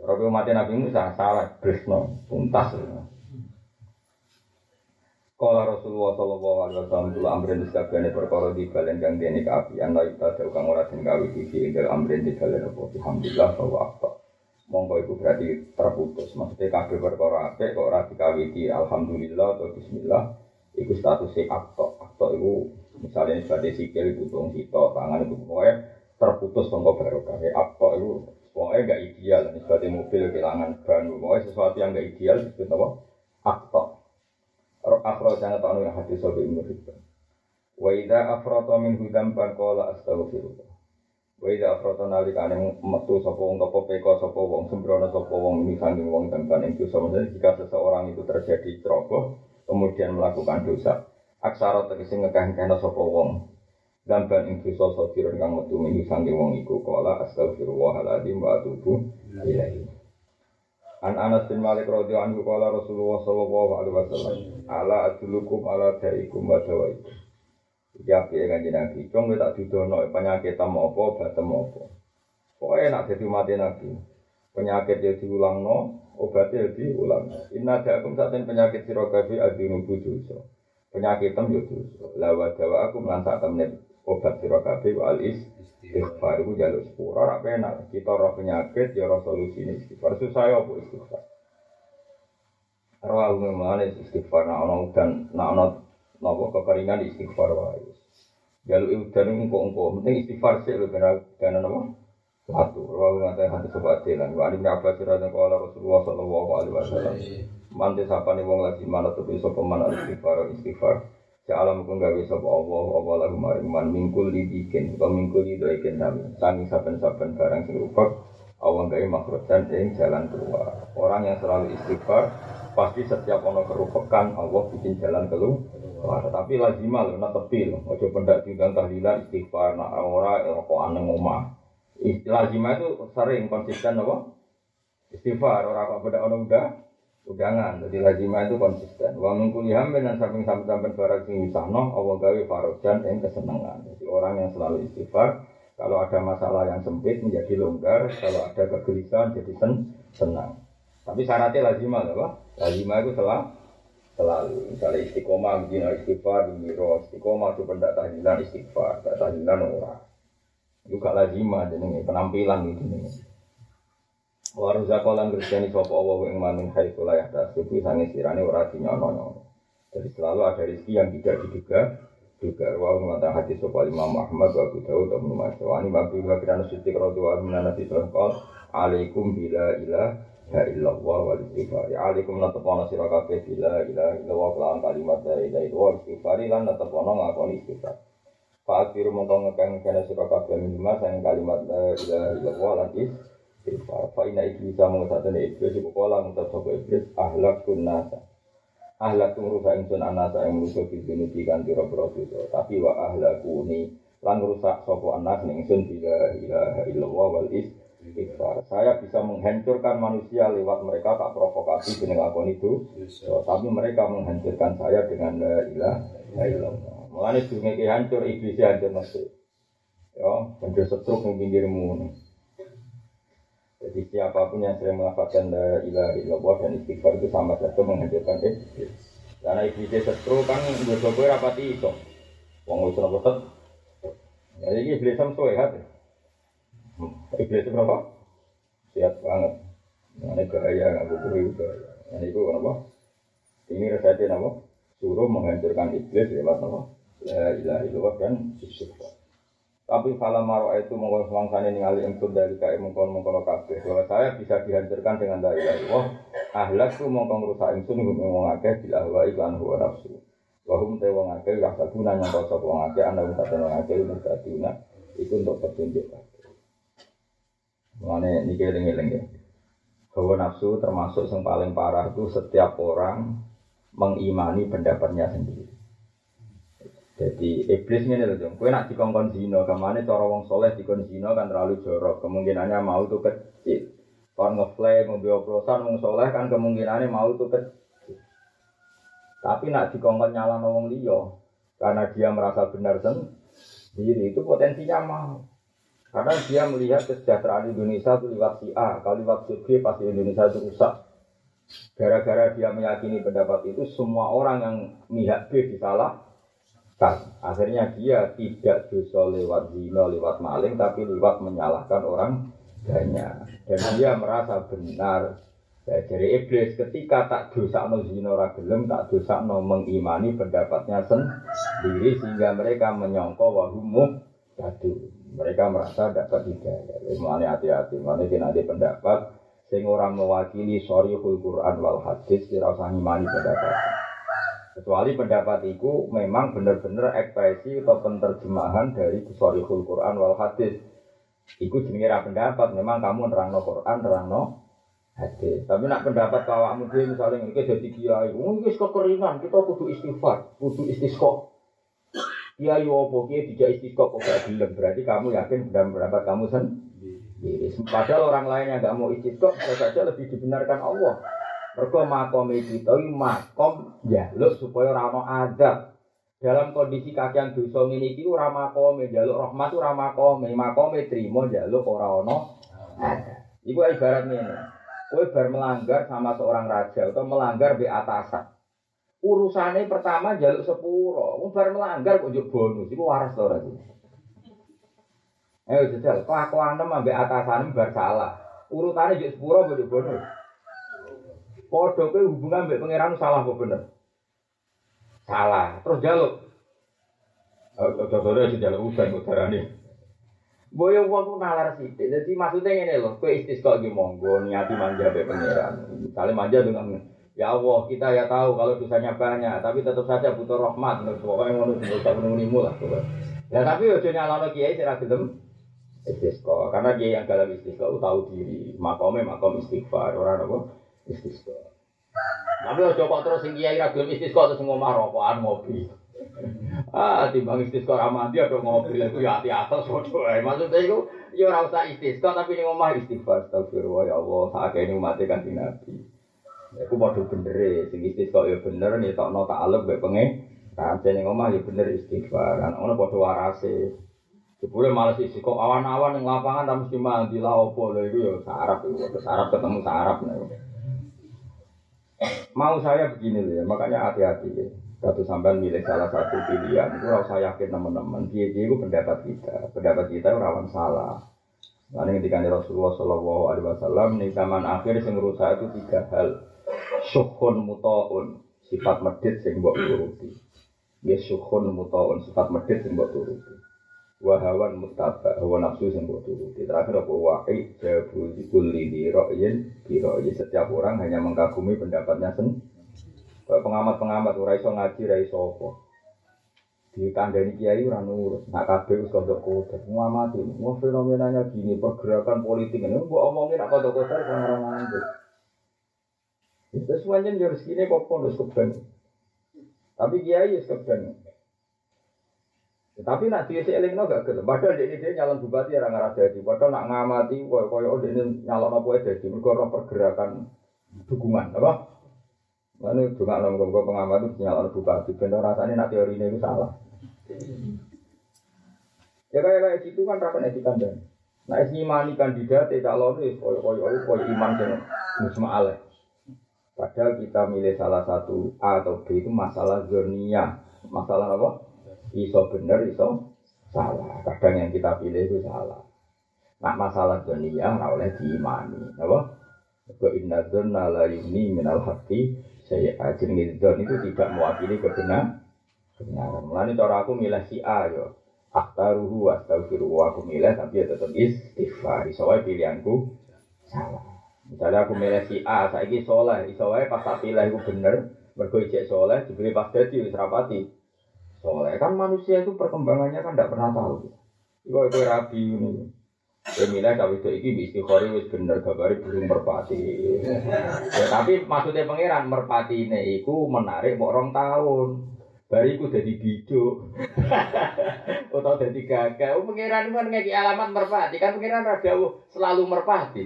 Rabi mati Nabi Musa salah Krisno tuntas. Kala Rasulullah Sallallahu Alaihi Wasallam Kula amrin disabdani perkara di balen kang dene kaapi Anda kita ada kang ora den gawe iki ing amrin di balen apa Alhamdulillah bahwa apa Monggo itu berarti terputus Maksudnya kabeh perkara apik kok ora dikawiti Alhamdulillah atau Bismillah Iku statusnya akto Akto itu misalnya sebagai sikil butung sito tangan itu pokoknya terputus tongkol barokah. Apa itu pokoknya gak ideal. Seperti mobil kehilangan ban, pokoknya sesuatu yang gak ideal itu apa? Akta. Akhro jangan tahu yang hati sobi ilmu hikmah. Wa idza afrata min hudam ban qala astaghfirullah. Wa idza afrata nalikane metu sapa wong apa peko sapa wong sembrono sapa wong ini saking wong dan ban ing dosa jika seseorang itu terjadi ceroboh kemudian melakukan dosa aksara tegese ngekeh-ngekehna sapa wong dan ban ing dosa sadiron kang metu minggu sange wong iku kala astagfirullahaladzim wa atubu ilaihi An Anas bin Malik radhiyallahu anhu qala Rasulullah sallallahu alaihi wasallam ala adulukum ala daikum wa dawaikum Iki api kanjeng Nabi, cung tak didono penyakit tamu apa, batem apa. Pokoknya nak jadi mati Nabi. Penyakit ya diulang no, obatnya ya diulang. Inna da'akum saat penyakit sirogabi adinubu dosa. Penyakit tem ya dosa. Lawa dawa aku melantak temen obat sira kabeh wal istighfar iku jaluk sepura ora penak. Kita roh penyakit ya ora solusine istighfar. Susah ya apa istighfar? Rawa ngomongane istighfar nak ana udan nak ana napa kekeringan istighfar wae. Jaluk udan engko-engko. Penting istighfar sik lho ben dan napa? Satu. Rawa ngate hati sobat jalan wa alim apa sira kala Rasulullah sallallahu alaihi wasallam Mante sapane wong lagi mana tuh bisa peman istighfar istighfar Ja'ala mukun gawe sapa Allah apa lagu maring man mingkul dibikin atau mingkul dibikin nami sangi saben-saben barang sing rupek Allah gawe dan ing jalan keluar. Orang yang selalu istighfar pasti setiap ono kerupekan Allah bikin jalan keluar. Tapi lazimah lho, nak tepi lho. Ojo pendak tinggal tahlilan istighfar, nak ora ya kok aneh ngomah. Lazimah itu sering konsisten apa? Istighfar, orang kok beda ono udah udangan. Jadi lazimah itu konsisten. Wa min kulli hammin dan samping samping barang sing wisahno Allah gawe farojan yang kesenangan. Jadi orang yang selalu istighfar kalau ada masalah yang sempit menjadi longgar, kalau ada kegelisahan jadi sen senang. Tapi syaratnya lazimah apa? Lazimah itu selalu selalu misalnya istiqomah begini istighfar miro istiqomah itu pendak tahlilan istighfar tak tahlilan orang juga lazimah jadi penampilan gitu nih Waru zakolan kristiani sopo Allah yang mamin hai sulayah tasibu sangi sirane ora dinyono Jadi selalu ada rezeki yang tidak diduga juga wa mata hati sopo Imam Muhammad wa Abu Dawud wa Ibnu Majah wa babu wa kirana siddiq radhiyallahu anhu nabi sallallahu alaikum bila ilaha illallah wal istighfar alaikum natapana sira kabeh bila ilaha illallah kelawan kalimat la ilaha illallah istighfar lan natapana ngakoni istighfar Fa akhiru mongko ngekang kana sira kabeh minimal sang kalimat la ilaha illallah lan Fa inna iblis sama satu iblis ibu kola mutat sopo iblis ahlak kun nasa. Ahlak tu merusak ingsun anasa yang merusak di dunia kan tiro dosa. Tapi wa ahlaku ni lan rusak sopo anas ning ingsun bila ilaha illallah wal istighfar. Saya bisa menghancurkan manusia lewat mereka tak provokasi dengan lakon itu. So, tapi mereka menghancurkan saya dengan la ilaha illallah. Mulane dunia iblis hancur nasi. Ya, hancur setruk ning pinggirmu. Jadi siapa pun yang sering melafatkan la ilaha illallah dan istighfar itu sama saja menghancurkan iblis. Karena iblis setru kan gue coba rapati itu. Wong wis ora betet. Ya iki iblis sam sehat. Iblis berapa? Siap banget. Ini gaya nggak butuh itu. Nah itu apa? Ini resepnya apa? Suruh menghancurkan iblis lewat apa? La ilaha illallah dan istighfar. Tapi kalau marwa itu mengkon semangsane ningali engkau dari kai mengkon mengkon kabeh. Bahwa saya bisa dihancurkan dengan dari Allah. Ahlak tu mengkon rusak ingsun ngomong akeh bila hawa iklan huwa nafsu. Wahum te wong akeh ya sabuna yang kau sapa wong akeh minta wong akeh mutaduna. Iku untuk petunjuk. Mengenai niki eling-eling ya. Hawa nafsu termasuk yang paling parah itu setiap orang mengimani pendapatnya sendiri. Jadi iblis ini loh dong. Kue nak dikongkon zino, ke mana cara wong soleh dikon zino kan terlalu jorok. Kemungkinannya mau tuh kecil. Kalau ngeflame, mobil oplosan, wong soleh kan kemungkinannya mau tuh kecil. Tapi nak dikongkon nyala wong liyo, karena dia merasa benar sendiri itu potensinya mau. Karena dia melihat kesejahteraan Indonesia itu lewat si A, kalau lewat si B pasti Indonesia itu rusak. Gara-gara dia meyakini pendapat itu, semua orang yang mihak B disalah, kan? Akhirnya dia tidak dosa lewat zina lewat maling tapi lewat menyalahkan orang banyak. Dan dia merasa benar. Ya, dari iblis ketika tak dosa no zina ragelem tak dosa no mengimani pendapatnya sendiri sehingga mereka menyongko wahumu jatuh mereka merasa dapat hidayah. Mana hati-hati. Mana nanti pendapat sing orang mewakili sorry Quran wal hadis tidak usah ngimani pendapat Kecuali pendapat itu memang benar-benar ekspresi atau penerjemahan dari Sorihul Quran wal Hadis. Iku jenis pendapat, memang kamu nerangno Quran, nerangno hadis. Tapi nak pendapat awakmu dhewe misalnya iki dadi kiai, wong iki kekeringan, kita kudu istighfar, kudu istisqa. Kiai opo kiai tidak istisqa kok gak gelem, berarti kamu yakin benar pendapat kamu sendiri. Padahal orang lain yang gak mau istisqa bisa saja lebih dibenarkan Allah. Mergo makom kita makom jaluk supaya ora adab. Dalam kondisi kakian dosa ngene iki ora makome jaluk rahmat ora makome, makome trimo jaluk ora ono adab. Iku ibarat ngene. Kowe bar melanggar sama seorang raja atau melanggar di atasan. Urusannya pertama jaluk sepuro. Wong bar melanggar kok njuk bonus. Iku waras to ora Ayo jajal, kelakuan ambek atasan bar salah. Urutannya njuk sepuro njuk bonus. Padha kowe hubungan mbek pangeran salah apa bener? Salah. Terus jaluk. Dodore sing jaluk udan udarane. Boyo wong ku nalar sithik. Jadi maksudnya ngene lho, kowe istisqa iki monggo niati manja be pangeran. Misalnya manja dengan Ya Allah, kita ya tahu kalau dosanya banyak, tapi tetap saja butuh rahmat. Pokoknya ngono sing usah menunggu lah. Ya tapi ojo nyalano kiai sing ra gelem istisqa. Karena dia yang dalam istisqa tahu diri, makome makom istighfar, ora napa istisqa. Tapi ojo kok terus sing kiai ra gelem istisqa terus ngomah rokokan ngopi. Ah, timbang istisqa ramadi ada mobil itu ya hati atas foto. Maksudnya itu ya ora usah istisqa tapi ning omah istighfar astagfirullah ya Allah sakake ini umat kan Nabi. Iku padha bener e, sing istisqa ya bener ngetokno takluk mek pengen. Kan ning omah ya bener istighfar. Kan ono padha warase. Jebule males isi kok awan-awan yang lapangan tak mesti mandi lah opo lho iku ya sarap iku sarap ketemu sarap Mau saya begini loh ya, makanya hati-hati ya. Satu sampai milih salah satu pilihan, itu rasa yakin teman-teman. Dia itu pendapat kita, pendapat kita rawan salah. Lalu ketika Rasulullah Shallallahu Alaihi Wasallam nih zaman akhir yang saya itu tiga hal. Syukhun mutaun, sifat medit sing mbok turuti. Ya syukhun mutaun, sifat medit sing mbok turuti. Wahawan mustaba, hawa nafsu sing mbok turuti. Terakhir apa wa'i jabu kulli di ro'yin bi Setiap orang hanya mengagumi pendapatnya sendiri pengamat-pengamat ora iso ngaji ora iso apa. Di kandani kiai ora nurut. Nak kabeh wis kodok kodok ngamati. Wong fenomenanya gini pergerakan politik ini mbok omongin nak kodok kodok kan ora ngantuk. Itu semuanya jadi segini kok pondok keben. Tapi kiai wis keben. Tapi nak dia si elingno gak gelem. Padahal dia dia nyalon bupati orang ngarah jadi. Padahal nak ngamati, koyo koyo ini nyalon apa jadi. Mereka pergerakan dukungan, apa? Lalu juga nongkrong gue pengamat itu nyala bupati, bener rasanya nak teori ini salah. Ya kayak kayak gitu kan rapat edikan dan. Nah es nyimani kandidat, tidak calon itu koyo koyo koyo iman sing musma aleh. Padahal kita milih salah satu A atau B itu masalah zonia, masalah apa? Iso bener, iso salah. Kadang yang kita pilih itu salah. Nah masalah zonia, oleh diimani, apa? Ke inna dzanna la yuni minal haqi saya ajin ngidon itu tidak mewakili kebenaran. Kebenaran. Mulanya cara aku milih si A yo. Aktaruhu astagfiruhu aku milih tapi ya tetap istighfar. Soalnya pilihanku salah. Misalnya aku milih si A, saya ini soleh. Soalnya pas tak pilih itu bener. Mergo ijek soleh, dibeli pas jadi wis rapati. Soleh kan manusia itu perkembangannya kan tidak pernah tahu. Iku itu rabi ini. Emilah cawe itu iki istighori wis bener gabari burung merpati. Ya, tapi maksudnya pangeran merpati ini iku menarik mau tahun. Bariku jadi bijo. Atau (laughs) jadi gagah. Oh, pangeran kan ngeki alamat merpati. Kan pangeran rada selalu merpati.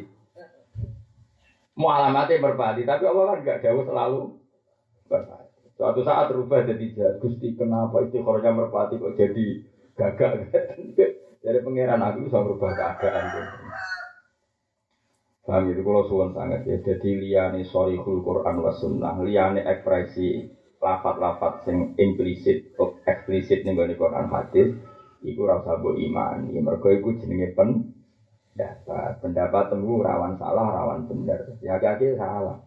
Mau alamatnya merpati, tapi Allah kan gak jauh selalu merpati. Suatu saat berubah jadi jahat. Gusti kenapa istighornya merpati kok jadi gagah? (laughs) Dari pangeran aku bisa merubah keadaan. Paham itu kalau suwon sangat ya. Jadi liane sorihul Quran wa sunnah, liane ekspresi lafat-lafat sing implisit eksplisit nih bani Quran hadis, iku rasa bu iman. Ya mereka iku jenenge pen pendapat. Pendapat temu rawan salah, rawan benar. Ya kaki salah.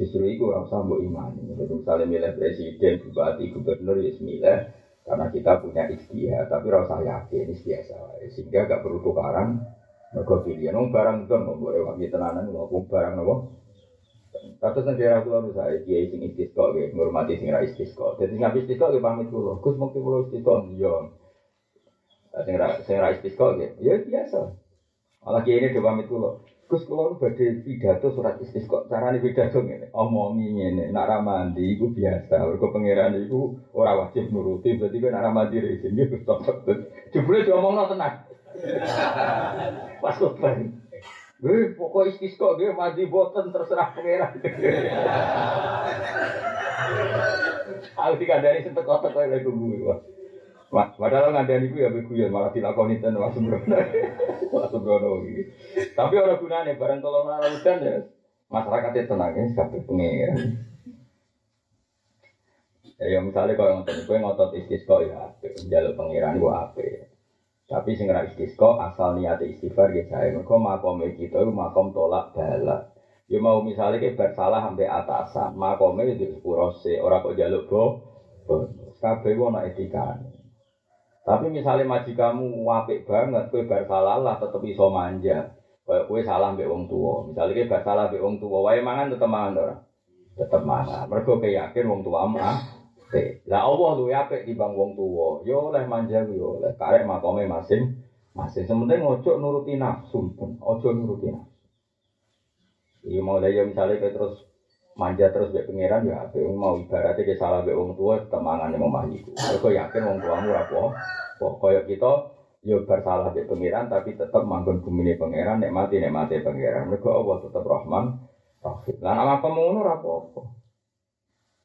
Justru itu rasa bu iman. Jadi misalnya milih presiden, bupati, gubernur, ya milih karena kita punya ikhtiar, tapi rasa yakin ini biasa. Sehingga gak perlu tukaran. Mereka pilihan, oh barang itu nggak boleh wakil tenanan, nggak barang nopo. Kata sing daerah kula misalnya kiai sing istisqa nggih ngurmati sing ra istisqa. Dadi sing istisqa nggih pamit kula. Gus mungkin kula istisqa yo. Sing ra sing ra istisqa nggih ya biasa. Malah kiai ini pamit kula. Gus kula badhe pidato surat istisqa. Carane pidato ngene, omongi ngene, nak ra mandi iku biasa. Mergo pangeran iku ora wajib nuruti, berarti kowe nak ra mandi rezeki ya Gus tok. Jebule diomongno tenang. (laughs) Pas ben. Wih, pokok istisqa dia mandi boten terserah pangeran. (laughs) Aku dikandani sentek kotak kowe lek tunggu. Wah, padahal ngandani ku ya beku ya malah dilakoni ten Mas Sembrono. (laughs) Mas Sembrono iki. Tapi ora gunane bareng tolong udan ya. Masyarakat itu tenang ya kabeh pengen. Ya, ya misalnya kalau ngotot gue ngotot istisqo ya jalur pangeran gua apa? Tapi sing ra istisqo asal niat istighfar ya saya mergo makom kita itu makom tolak bala ya mau misalnya kayak bersalah sampai atasan makome itu sepuro orang kok jaluk bo kabeh ana etikane tapi misalnya maji kamu wapik banget, kue bersalah lah tetep iso manja. Kayak kue salah mbek wong tua. Misalnya kue bersalah mbek wong tua, wae mangan tetep mangan? Tetep mangan. Mergo yakin wong tua mah. Lah Allah luwe apik bang wong tua. Yo oleh manja yo oleh karek makome masing masing. Sementing ojo nuruti nafsu, ojo nuruti nafsu. Iya mau ya misalnya kayak terus manja terus mbek pangeran ya apik mau ibaratnya ke salah mbek wong tua temangan yang mah iku. Mergo yakin wong tuamu ora apa Kaya kita ya bersalah mbek pangeran tapi tetap manggon bumine pangeran nek mati nek mati pangeran. Mergo Allah tetap Rahman Rahim. Lah apa ngono ora apa-apa.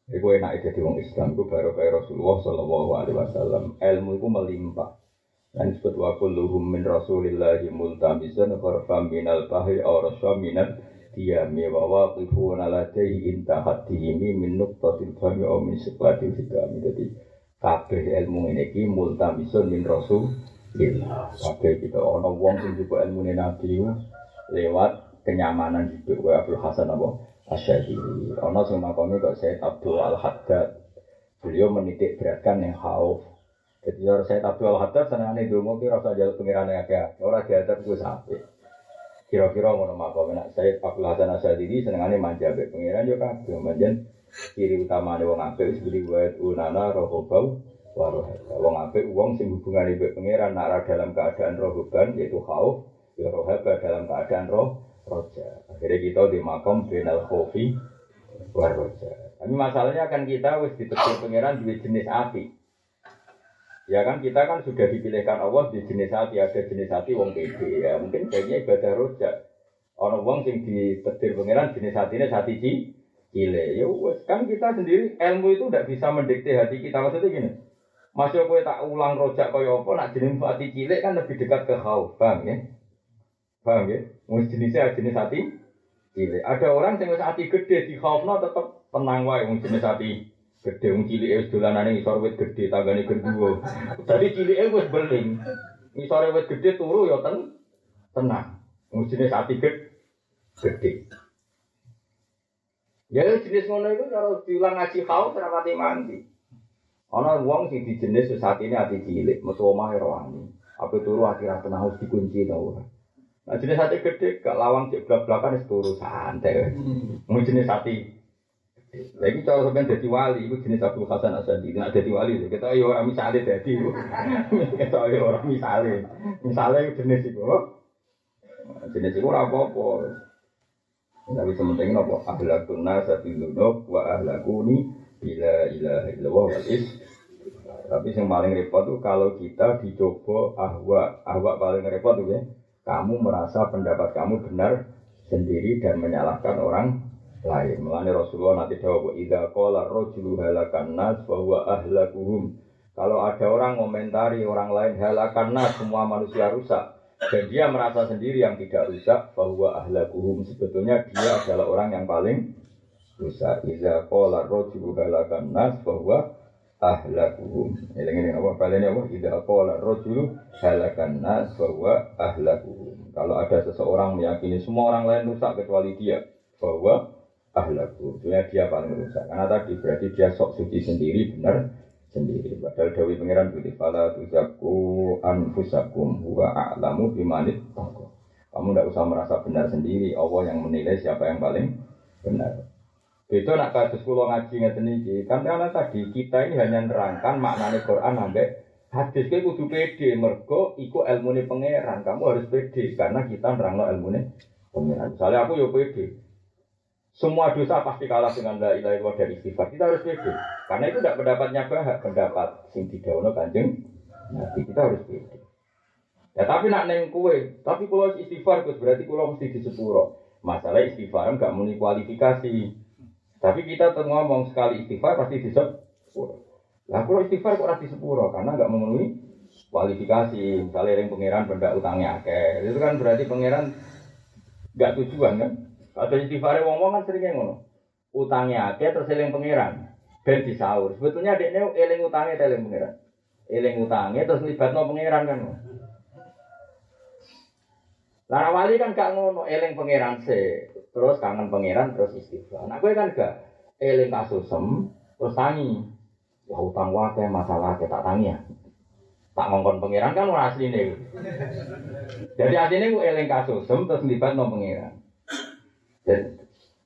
Iku enak jadi wong Islam, iku baru kaya Rasulullah Sallallahu Alaihi Wasallam. Ilmu iku melimpah. Dan disebut wa kulluhum min rasulillahi multamisan gharfam minal bahri aw rasya minal diyami wa waqifuna ladaihi intahat dihimi min nuqtatil fami aw min siklatil hikami. Jadi kabeh ilmu ini ki multamisun min rasul kabeh kita ono wong sing juga ilmu nabi lewat kenyamanan hidup wa Abdul Hasan apa? Asyadiri ono sing makome kok Said Abdul Al Haddad beliau menitik beratkan yang hauf. Jadi saya Abdul Al Haddad senengane donga ki rasa jaluk pengirane akeh ora diadab gue sampai Kira-kira ngono makom nak saya Abdul Hasan Asyadili senengane manja be pangeran yo kabeh manjen ciri utama wong apik wis beli wae unana rohobau warohaba. Wong apik wong sing hubungane be pangeran nak dalam keadaan rohoban yaitu khauf ya rohaba dalam keadaan roh roja. Akhirnya kita di makom benal khofi waroja. Tapi masalahnya kan kita wis ditegur pangeran dua jenis api. Ya kan kita kan sudah dipilihkan Allah di jenis hati ada jenis hati wong pede ya. Mungkin kayaknya ibadah rojak. Orang wong sing dipetir pangeran jenis hatinya hati ci cile ya wes kan kita sendiri ilmu itu tidak bisa mendikte hati kita. Maksudnya gini masih aku tak ulang rojak kaya apa nak jenis hati cile kan lebih dekat ke khauf bang ya? Bang ya? Mau jenisnya jenis hati cile ada orang yang hati gede di khaufnya tetap tenang wae mau jenis hati Gede wong cilik wis dolanane ngisor wit gede tanggane gendruwo. Dadi cilike wis beling. Ngisore wit gede turu ya ten tenang. Wong jenis ati gede. Ya jenis ngono iku kalau diulang ngaji kau ora mati mandi. Ana wong sing di jenis wis atine ati cilik, metu omahe rawani. Apa turu ati tenang harus dikunci ta ora. Nah jenis hati gede, gak lawang cek belak-belakan es turu santai. Mau jenis hati lagi kalau sampai jadi wali, itu jenis Abdul Hasan Asadi. Nah jadi wali, kita ayo orang misalnya jadi, kita ayo orang misalnya, misalnya itu jenis itu, jenis itu apa apa. Tapi sementing apa? Ahlakun nasa bilunub wa ahlakuni bila ilaha illallah wal is. Tapi yang paling repot tuh kalau kita dicoba ahwa, ahwa paling repot tuh ya. Kamu merasa pendapat kamu benar sendiri dan menyalahkan orang lain. Melani Rasulullah nanti jawab, Ida kola rojulu halakan nas bahwa ahlakuhum. Kalau ada orang komentari orang lain halakan nas, semua manusia rusak. Dan dia merasa sendiri yang tidak rusak, bahwa ahlakuhum. Sebetulnya dia adalah orang yang paling rusak. Ida kola rojulu halakan nas bahwa ahlakuhum. Ini ini apa? Kalian apa? Ida kola rojulu halakan nas bahwa ahlakuhum. Kalau ada seseorang meyakini semua orang lain rusak kecuali dia, bahwa ahlaku. Sebenarnya dia paling rusak. Karena tadi berarti dia sok suci sendiri, benar sendiri. Padahal Dawi Pangeran pilih fala tuzaku anfusakum huwa a'lamu bimanit Kamu tidak usah merasa benar sendiri. Allah yang menilai siapa yang paling benar. Itu nak kasus kulo ngaji ngeten iki. Kan karena tadi kita ini hanya nerangkan maknanya Quran sampai hadis kayak kudu pede mergo iku ilmune pangeran. Kamu harus pede karena kita nerangno ilmune pengiran. Misalnya aku yo pede. Semua dosa pasti kalah dengan la ilaha illallah dari istighfar. Kita harus pede. Karena itu tidak pendapatnya bahak, pendapat sing didawono Kanjeng Nabi. Kita harus pede. Ya tapi nak neng kue, tapi kalau istighfar itu berarti kalau mesti di sepuro. Masalah istighfar enggak muni kualifikasi. Tapi kita tuh ngomong sekali istighfar pasti di sepuro. Lah kalau istighfar kok di sepuro karena enggak memenuhi kualifikasi. Misalnya yang pangeran benda utangnya akeh. Itu kan berarti pangeran enggak tujuan kan? Ada istighfar wong wong kan seringnya ngono. Utangnya akeh terus eling pangeran. Ben disaur. Sebetulnya dekne eling utangnya eling pangeran. Eling utangnya terus libatno pangeran kan. Lara wali kan gak ngono, eling pangeran se, terus kangen pangeran terus istighfar. Nah, gue kan gak eling kasusem terus tangi. Ya utang wae masalah kita tangi ya. Tak ngongkon pangeran kan ora asline. Jadi asline gue eling kasusem terus libat no pangeran. Dan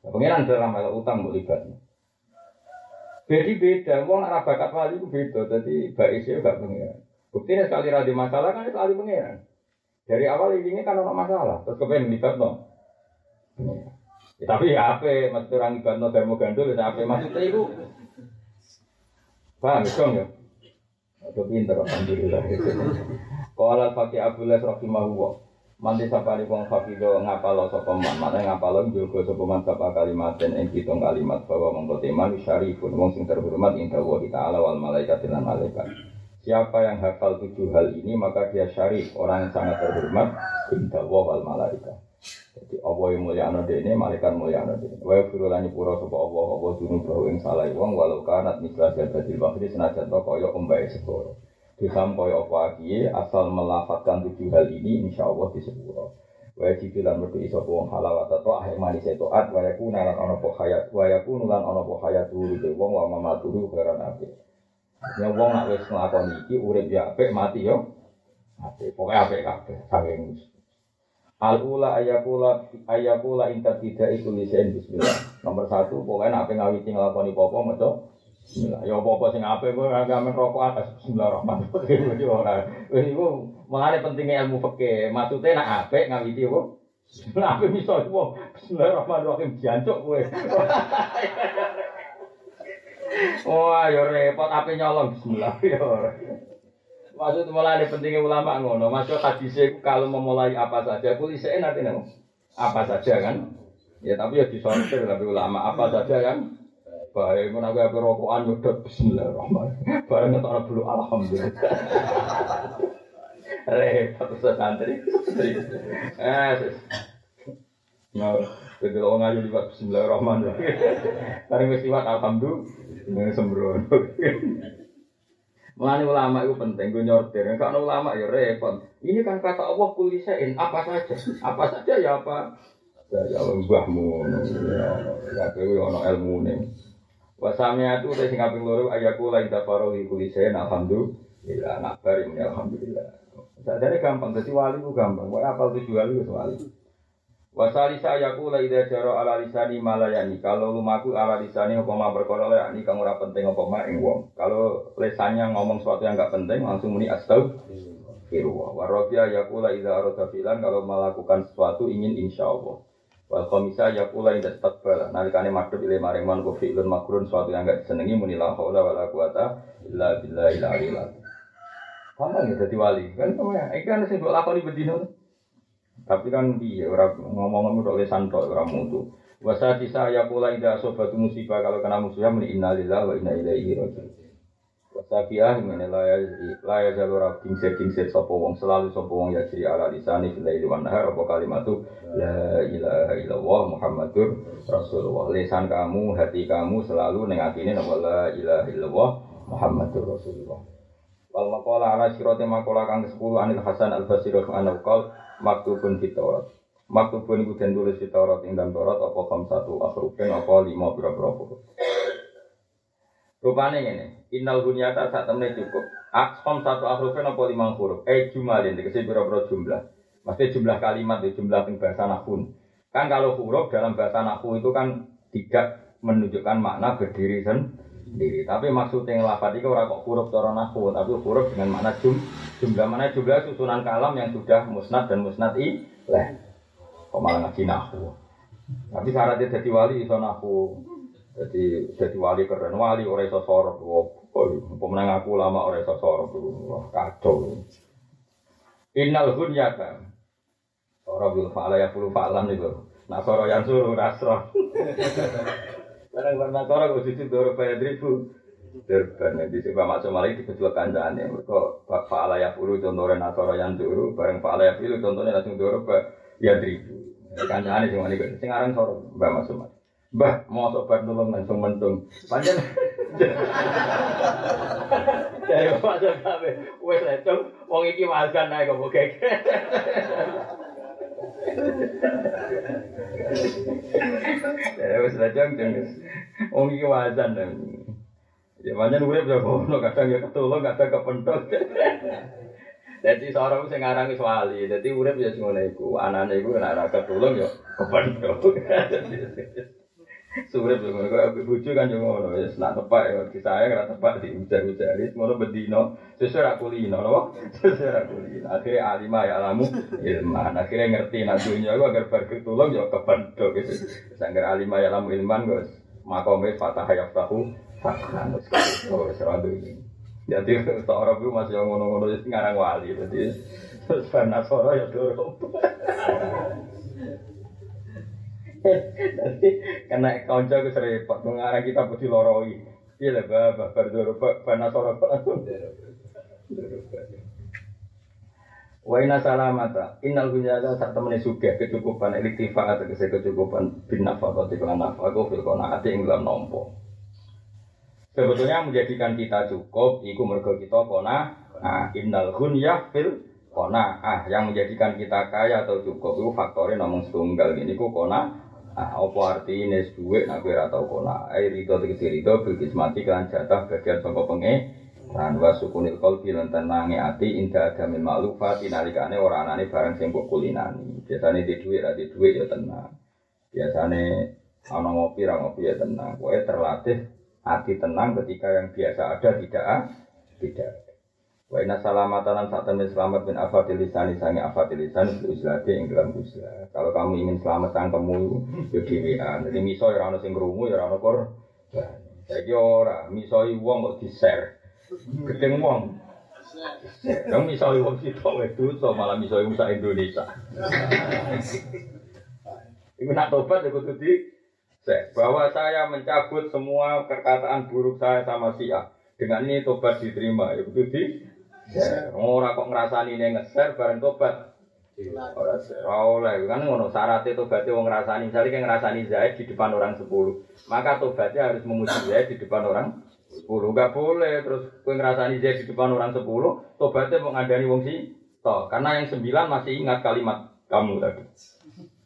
pangeran dalam hal utang libat. Jadi beda, wong arah bakat wali itu beda. Jadi baisnya gak pangeran. Buktinya sekali rada masalah kan sekali pangeran. Dari awal ini kan ada masalah, terus kepengen libat no. Ya, tapi ya apa, mas orang libat no termo gandul, ya apa maksudnya itu? Paham dong ya? Itu pinter, alhamdulillah. Kalau fakih Abdullah rahimahullah, Manti sapani wong hafido ngapalo sapa man, mana ngapalo juga sapa man sapa kalimat dan ing pitung kalimat bahwa mongko teman syarifun wong sing terhormat ing Allah taala wal malaikat lan malaikat. Siapa yang hafal tujuh hal ini maka dia syarif, orang yang sangat terhormat indah wal malaika. Jadi Allah yang mulia anak ini, malaikat mulia anak ini. Wa firulani pura sapa Allah, Allah dunu bahwa yang salah wong walau kanat mislah jadatil bakri senajan to kaya ombae segoro. Dosa kaya apa iki asal melafatkan tujuh hal ini insya Allah di sepuro. Wa jibilan merdu iso wong halawat atau akhir manis itu at wa yakuna lan ana po hayat wa yakunu lan ana po hayat wong wa mamatuhu khairan abid. Ya wong nak wis nglakoni iki urip ya apik mati yo. Apik pokoke apik kabeh saking Al ula ayakula ayakula inta tidak itu lisen bismillah. Nomor satu pokoknya nak ngawiti nglakoni apa maca Bismillah. Ya apa-apa sing apik kowe ora gamen rokok atas bismillahirrahmanirrahim. Ora. Wis iku mengane pentingnya ilmu fikih. Maksudnya nak apik ngawiti apa? Bismillah apik misal bismillahirrahmanirrahim jancuk kowe. (laughs) Wah, ya repot ape nyolong bismillah ya. Maksud mulai pentingnya ulama ngono. Maksud hadisnya kalau memulai apa saja, polisi nanti nih apa saja kan? Ya tapi ya disortir tapi ulama apa saja kan? Baik, mau aku apa rokokan nyedot Bismillahirrahmanirrahim. Barang ngetok dulu Alhamdulillah. Repot santri. Eh, nah, begitu orang ngayu liwat Bismillahirrahmanirrahim. Barang wis liwat Alhamdulillah. Sembrono. Mulane ulama itu penting, gue nyortir. Kalau ulama ya repot. Ini kan kata Allah kulisein apa saja, apa saja ya apa. Ya Allah mbahmu, ya kowe ono ilmu nih. Wasamnya itu dari singaping loro ayaku lagi daparohi kulisein alhamdulillah. Nak bari ini alhamdulillah. Sadare gampang, jadi wali itu gampang. Wah apal tujuh wali itu wali. Wasali saya ku la jaro ala lisani malayani. Kalau lumaku ala lisani apa perkara ya ini kang ora penting apa wong. Kalau lesannya ngomong sesuatu yang enggak penting langsung muni astagfirullah. Warofia yakula ida arada filan kalau melakukan sesuatu ingin insya Allah. Wal komisa yakula ida takbal. Nalikane madhep ile maring man ku fi'lun makrun sesuatu yang enggak disenengi muni la haula wala quwata illa billahi azim. Gampang ya dadi wali. Kan sama ya. Iki kan sing lakoni bedino. Tapi kan iya orang ngomong-ngomong udah lesan tok orang mutu. Wasa sisa ya pula indah sobat musibah kalau kena musibah meni innalillahi wa inna ilaihi rajiun. Wasa biah ini laya laya jalur abding seding sed sopo wong selalu sopo wong ya ciri ala lisani fil laili wan nahar apa kalimatu la ilaha illallah muhammadur rasulullah. Lesan kamu, hati kamu selalu neng atine nama la ilaha illallah muhammadur rasulullah. Wal maqala ala sirati maqala kang 10 anil Hasan al Basri an qol maktubun fit Taurat. Maktubun iku den tulis fit Taurat ing dalam Taurat apa kam satu akhrufin apa lima pira-pira huruf. Rupane ngene, innal bunyata sak temne cukup. Akom satu akhrufin apa lima huruf. Eh jumalin dikasih pira-pira jumlah. Maksudnya jumlah kalimat ya jumlah bahasa nahwu. Kan kalau huruf dalam bahasa nahwu itu kan tidak menunjukkan makna berdiri sendiri. Tapi maksudnya yang lafadz itu orang kok huruf cara nahwu, tapi huruf dengan makna jum, jumlah mana jumlah susunan kalam yang sudah musnad dan musnad i leh. kok malah ngaji nahu. Tapi syaratnya jadi wali iso nahu. Jadi jadi wali keren wali ora iso sorot. Oh, pemenang aku lama ora iso sorot. Wah, kacau. Innal hunyata. Ora bil fa'ala ya puluh fa'lan itu. Nasoro yang suruh nasro. Barang barang nasoro gue cuci doro bayar ribu. Durban di sebuah masuk malah di kedua kancane. Kok fa'ala ya puluh contohnya nasoro yang dulu. Barang fa'ala ya puluh contohnya langsung doro bayar ribu. Kancane cuma ini. Sing aran soro mbak masuk. Mbah, mau sobat nulung langsung mentung. Panjang. Dari masuk kabeh. Wes lecong, wong iki makan ae kok keke. Ya wes lecong jenges. Wong iki wazan. Ya banyak urip ya kono kadang ya ketulung kadang kepentok. Jadi seorang sing aran wis wali, dadi urip ya ngono iku. Anane iku nek ora ketulung ya kepentok. Belum ngono kok bojo kan yo ngono wis nak tepak ya disayang ora tepak di ujar-ujari ngono bedino sesuai ra kulino lho sesuai ra akhirnya alimah ya alamu ilman akhirnya ngerti nak dunya ku agar bar ketulung yo kependok gitu sangger alimah ya alamu ilman kok makome fatah ya tahu fakhan wis kok ora dunya jadi seorang itu masih ngono-ngono ngarang wali jadi terus Nasoro ya dorong Nanti kena konco ke serempet mengarang kita putih loroi. Iya lah bapak berdoro bana soro. Wa inna salamata. Innal hunyata sak temene sugih kecukupan eliktifa atau kecukupan bin nafaqati lan nafaqo fil qanaati ing dalam nompo. Sebetulnya menjadikan kita cukup iku mergo kita kona nah innal hunyah fil kona. Ah yang menjadikan kita kaya atau cukup itu faktornya nomong setunggal. Ini ku kona Nah, apa artinya duit nak kira tau kona? Air itu tegesi rido bilkis mati kelan jatah bagian sangka penge. Dan wa sukunil kolbi lan tenange ati indah ada min maklufat inalikane ora anane barang sing mbok kulinani. Biasane di duit ra di duit ya tenang. Biasane ana ngopi ra ngopi ya tenang. Pokoke terlatih hati tenang ketika yang biasa ada tidak tidak. Wa inna salamatan saat temen selamat bin afatil lisan sange afatil lisan uslati ing dalam uslah. Kalau kamu ingin selamat sangkemu yo dhewean. Jadi miso ya ono sing krungu ya ono kor. Saiki ora miso wong kok di-share. Gedeng wong. Yang miso wong sitok wedo so malah miso wong sak Indonesia. Iku nak tobat ya kudu di bahwa saya mencabut semua perkataan buruk saya sama si A. Dengan ini tobat diterima, ya kudu di ora kok ngrasani ning ngeser bareng tobat. Ora oleh kan ngono syaratnya tobatnya wong ngrasani. Misalnya kayak ngrasani Zaid di depan orang 10. Maka tobatnya harus memuji Zaid di depan orang 10. Enggak boleh terus kowe ngrasani Zaid di depan orang 10, tobatnya mau ngadani wong si toh. Karena yang 9 masih ingat kalimat kamu tadi.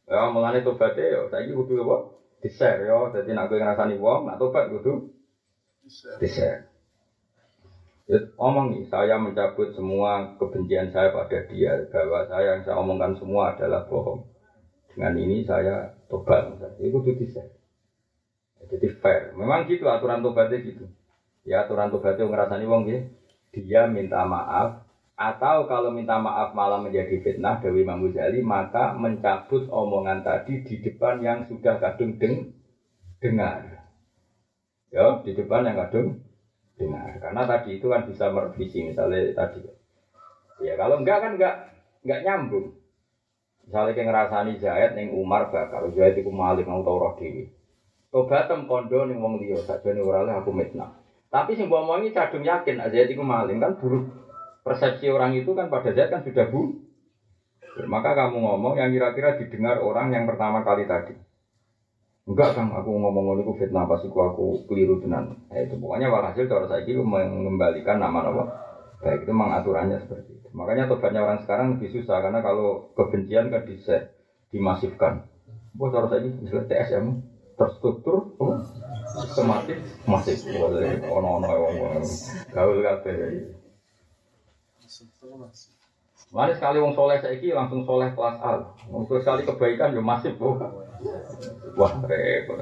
Ya mulane tobatnya yo saiki kudu apa? Di-share yo. Dadi nek kowe ngrasani wong, nak tobat kudu di-share. Ya, omong nih, saya mencabut semua kebencian saya pada dia bahwa saya yang saya omongkan semua adalah bohong. Dengan ini saya tobat, itu tuh bisa. Jadi fair. Memang gitu aturan tobatnya gitu. Ya aturan tobatnya ngerasani wong ya. Dia minta maaf atau kalau minta maaf malah menjadi fitnah Dewi Imam Ghazali maka mencabut omongan tadi di depan yang sudah kadung deng dengar. Ya, di depan yang kadung dengar. Karena tadi itu kan bisa merevisi misalnya tadi. Ya kalau enggak kan enggak enggak nyambung. Misalnya kayak ngerasani Zaid neng Umar bakar, Zaid itu malik mau tau roh dewi. Tobatem kondo ning wong liya sakjane ora aku mitnah. Tapi sing omongi cadung yakin Zaid itu maling kan buruk. Persepsi orang itu kan pada Zaid kan sudah bu. Maka kamu ngomong yang kira-kira didengar orang yang pertama kali tadi. Enggak kan, aku ngomong ngomong itu fitnah pas aku aku keliru tenan. Eh, itu pokoknya walhasil cara saya itu mengembalikan nama nama. Baik itu mengaturannya seperti itu. Makanya tobatnya orang sekarang lebih susah karena kalau kebencian kan di dimasifkan. Buat cara saya ini misalnya TSM terstruktur, oh, sistematis, masif. Ono ono ono gaul kabeh. Mana sekali wong soleh saiki langsung soleh kelas A. Wong sekali kebaikan yo masif, oh. Wah, repot.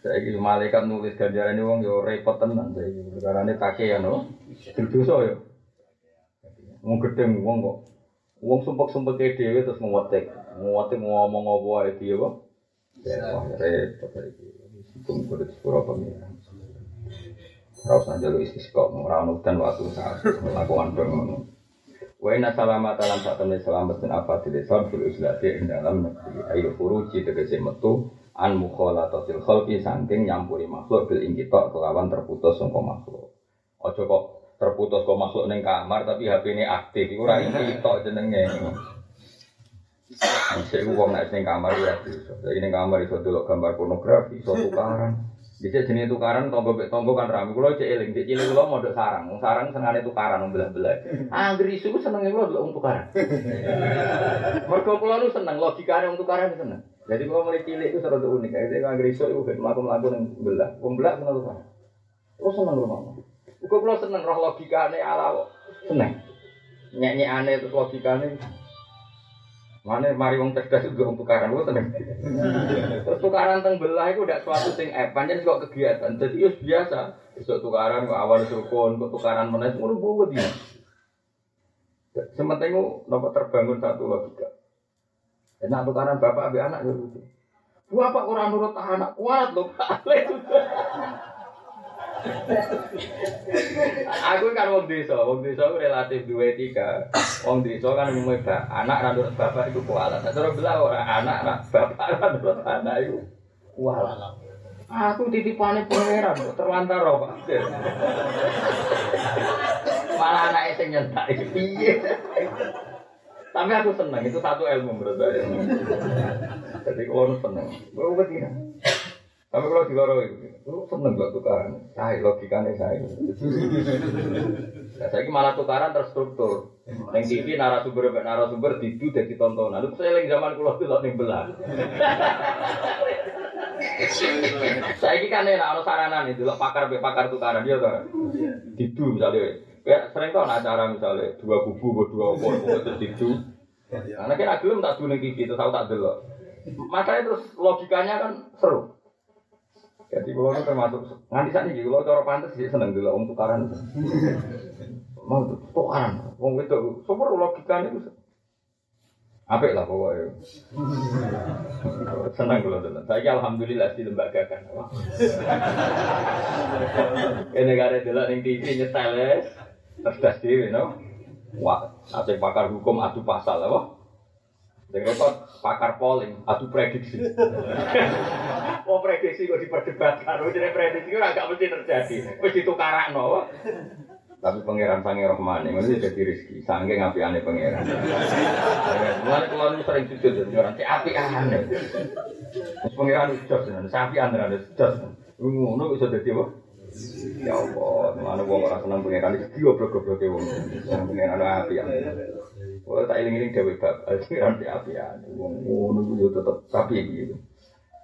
Saya ini malaikat nulis ganjaran wong yo repot tenan. Karena ini take ya no. Dosa yo. Wong gedeng wong kok. Wong sumpek-sumpek ke dhewe terus ngewetek. Muat ngomong apa wae dia apa? Ya wah repot iki. Hukum kudu sepuro pengiran. Ora usah njaluk istisqa, ora ono dan waktu saat melakukan ngono. Wa inna salamata lan sak temne selamat apa tidak Islam fil islati ing dalam negeri ayo furuji tegese metu an mukhalatatil khalqi saking nyampuri makhluk bil ingkita kelawan terputus sangka makhluk. Aja kok terputus kok makhluk ning kamar tapi HP ini aktif iku ora ingkita jenenge. Iku wong nek ning kamar ya bisa. Jadi ning kamar iso delok gambar pornografi, iso tukaran. Bisa jenis tukaran tonggo tonggo kan rame. Kulo cek eling, cek cilik kulo modok sarang. Wong sarang senengane tukaran wong belah-belah. Angger isu senenge kulo delok wong tukaran. (laughs) Mergo kulo nu seneng logikane wong tukaran seneng. Jadi kulo mulai cilik itu serada unik. Jadi angger isu iku ben mlaku-mlaku ning belah. Wong belah seneng tukaran. Kulo seneng mau. Kulo kulo seneng roh logikane ala. Seneng. Nyek-nyekane terus logikane Mana mari wong cerdas juga untuk tukaran, seneng. Terus tukaran teng belah itu udah suatu sing eh panjang kok kegiatan. Jadi itu biasa. Besok tukaran kok awal rukun, kok tukaran itu urut dia. Sementing nopo terbangun satu logika. Enak tukaran bapak abi anak ya. Bapak kurang nurut anak kuat loh. Aku kan wong desa, wong desa aku relatif dua etika. Wong desa kan umumnya bak, anak randur bapak itu kualat. Nah, terus belah orang anak rak bapak randur anak itu kualat. Aku titipane pangeran terlantar Pak. Malah anak sing nyentak piye. Tapi aku senang, itu satu ilmu menurut saya. Jadi kalau senang, gue. Tapi kalau di luar itu, lu seneng gak tukaran? Saya logikanya saya. Nah, saya malah tukaran terstruktur. Neng TV narasumber narasumber tidu jadi tontonan. Lu saya lagi zaman kulo tuh ning belah. Saya ini kan enak, ada saranan itu, pakar pakar tukaran dia tuh. Tidu misalnya, kayak sering tau acara misalnya dua kubu, dua opor, terus tidu. Karena kan agilum tak dulu TV, terus aku tak dulu. Makanya terus logikanya kan seru. Jadi kalau termasuk nganti saat ini kalau cara pantas sih seneng dulu untuk tukaran. Mau tukaran, wong itu super logikanya itu. Apik lah pokoknya. Senang kalau dulu. Saya alhamdulillah di lembaga kan. Ini negara dulu yang TV nyetel ya. Terus dewi, no. Wah, ada pakar hukum adu pasal, apa? Yang repot pakar polling, adu prediksi. (laughs) Oh prediksi kok diperdebatkan, oh jadi prediksi itu agak mesti terjadi, mesti tukaran no. Tapi pangeran sange rohmani, mesti jadi rezeki, sange ngapi aneh pangeran. Mulai keluar sering jujur jadi orang si api aneh. Pangeran jos, sapi aneh ada jos. Ngono bisa jadi apa? Ya Allah, mana wong ora seneng pangeran iki goblok-goblok e wong. Seneng pangeran api aneh. Oh, tak iling-iling dewe bab, (laughs) pangeran si api aneh. Wong ngono ku yo tetep sapi gitu.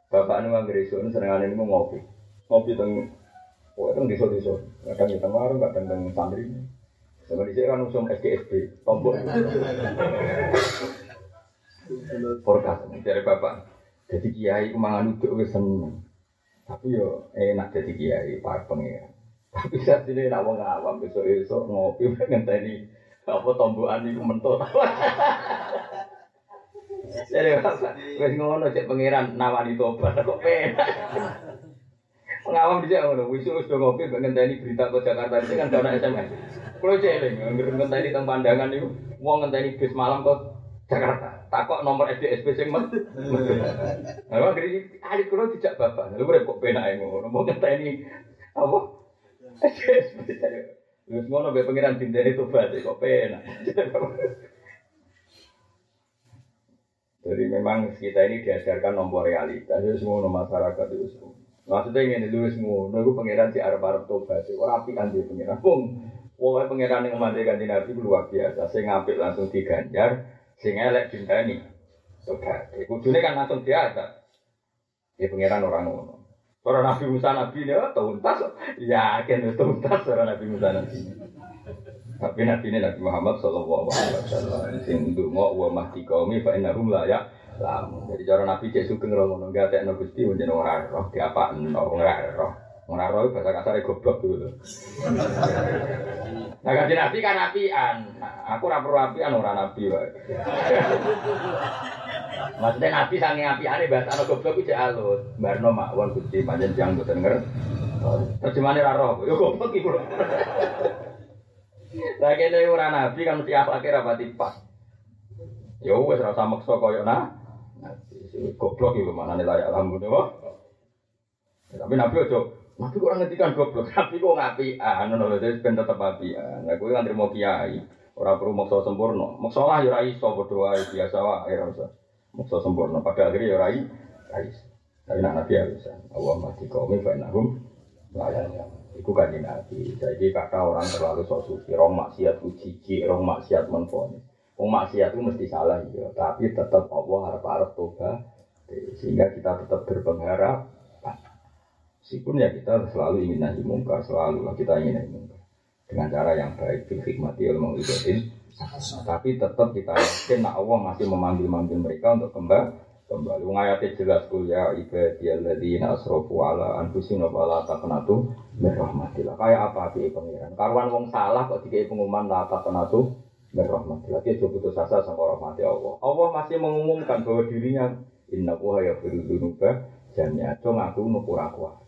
Bapak nu anggere esuk senengane niku ngopi. Ngopi teng Oh, itu desa desa. Kadang di tengah, kadang teng santri. Sama di kan usum SDSB, tombol. (laughs) Forecast dari bapak. Jadi kiai mangan uduk wis seneng. Tapi yo enak jadi kiai para pengen. Tapi (laughs) saat ini nak wong awam besok besok ngopi (laughs) ngenteni apa tombokan iku mentok. (laughs) Jadi wis ngono cek pangeran nawani tobat kok penak. Pengawam bisa ngono, wis wis ngopi mbek ngenteni berita ke Jakarta iki kan ana SMS. Kulo cek eling ngenteni teng pandangan niku wong ngenteni bis malam ke Jakarta. Takok nomor SDSP sing met. (laughs) Lah ngeri adik kulo dijak bapak. Lha kok penake ngono. Mau ngenteni apa? SDSP. Wis ngono mbek pangeran dinteni tobat kok penak. (laughs) Jadi memang kita ini diajarkan nomor realitas, itu semua masyarakat itu semua. Maksudnya ingin dulu semua, nunggu pangeran si Arab Arab tobat, orang api kan dia pangeran. Pokoknya pangeran yang mati kan nabi luar biasa. Saya ngapik langsung diganjar, saya ngelak cinta ini. Tobat, kudunya kan langsung diada. Ya pangeran orang ngono. Orang Nabi Musa Nabi ini, oh tuntas, yakin tuntas orang Nabi Musa Nabi. Tapi Nabi ini Nabi Muhammad Sallallahu Alaihi Wasallam. Sing dungo wa mahdi kaumi fa innahum la ya lam. Jadi cara Nabi cek sugeng ngono enggak tekno Gusti menjen ora roh apa ora roh. Ora bahasa kasare goblok gitu. Nah kan Nabi kan apian. Aku ora perlu apian ora nabi wae. Maksudnya nabi sange api ane bahasa anak goblok itu alus. Barno makwon gusti panjang tiang gue denger. Terjemahannya raro, yo goblok iku. Lagi ini orang nabi kan mesti akhlaknya rapati pas. Yo wes rasa maksa koyo nah. Goblok itu mana nilai alhamdulillah. Tapi nabi ojo Nabi kok ngetikan goblok, tapi kok ngapi, ah, nono jadi ben tetep nah gue kan terima kiai, orang perlu maksa sempurna, maksa lah ya so berdoa biasa wae, rasa, maksa sempurna, pada akhirnya ya rai, rai, tapi nak nabi ya Allah mati kau mi fainahum, layaknya, itu kan nabi, jadi kata orang terlalu sok suci, rong maksiat uji, rong maksiat menfonis, rong maksiat itu mesti salah ya, tapi tetap Allah harap harap toba, sehingga kita tetap berpengharap Meskipun ya kita selalu ingin nahi mungkar, selalu lah kita ingin nahi mungkar dengan cara yang baik, bil hikmati ilmu ibadin. Tapi tetap kita yakin nak Allah masih memanggil-manggil mereka untuk kembali kembali. Wong ayatnya jelas kul ya ibadiyalladzina asrafu ala anfusihim wa la taqnatu min rahmatillah. Kayak apa di pangeran? Karuan wong salah kok dikai pengumuman la taqnatu min rahmatillah. Dia coba putus asa sama rahmati Allah. Allah masih mengumumkan bahwa dirinya inna wa ya firudunuba jamnya. Cuma aku nukur aku.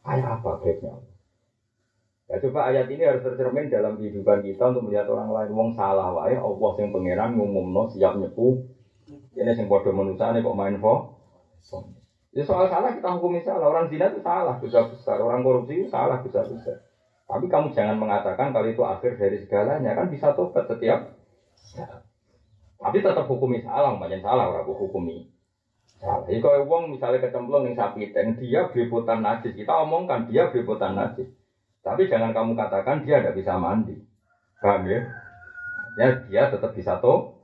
Kayak apa baiknya? Ya coba ayat ini harus tercermin dalam kehidupan kita untuk melihat orang lain. Wong salah wae, Allah yang pangeran ngumumno siap nyepu. Ini yang bodoh manusia kok main po. Ya soal salah kita hukumi salah. Orang zina itu salah besar besar. Orang korupsi itu salah besar besar. Tapi kamu jangan mengatakan kalau itu akhir dari segalanya kan bisa tobat setiap. Tapi tetap hukumi salah, banyak salah orang hukumi. Jadi kalau uang misalnya kecemplung yang sapi dan dia beriputan najis, kita omongkan dia beriputan najis. Tapi jangan kamu katakan dia tidak bisa mandi. Paham ya? Ya dia tetap bisa toh.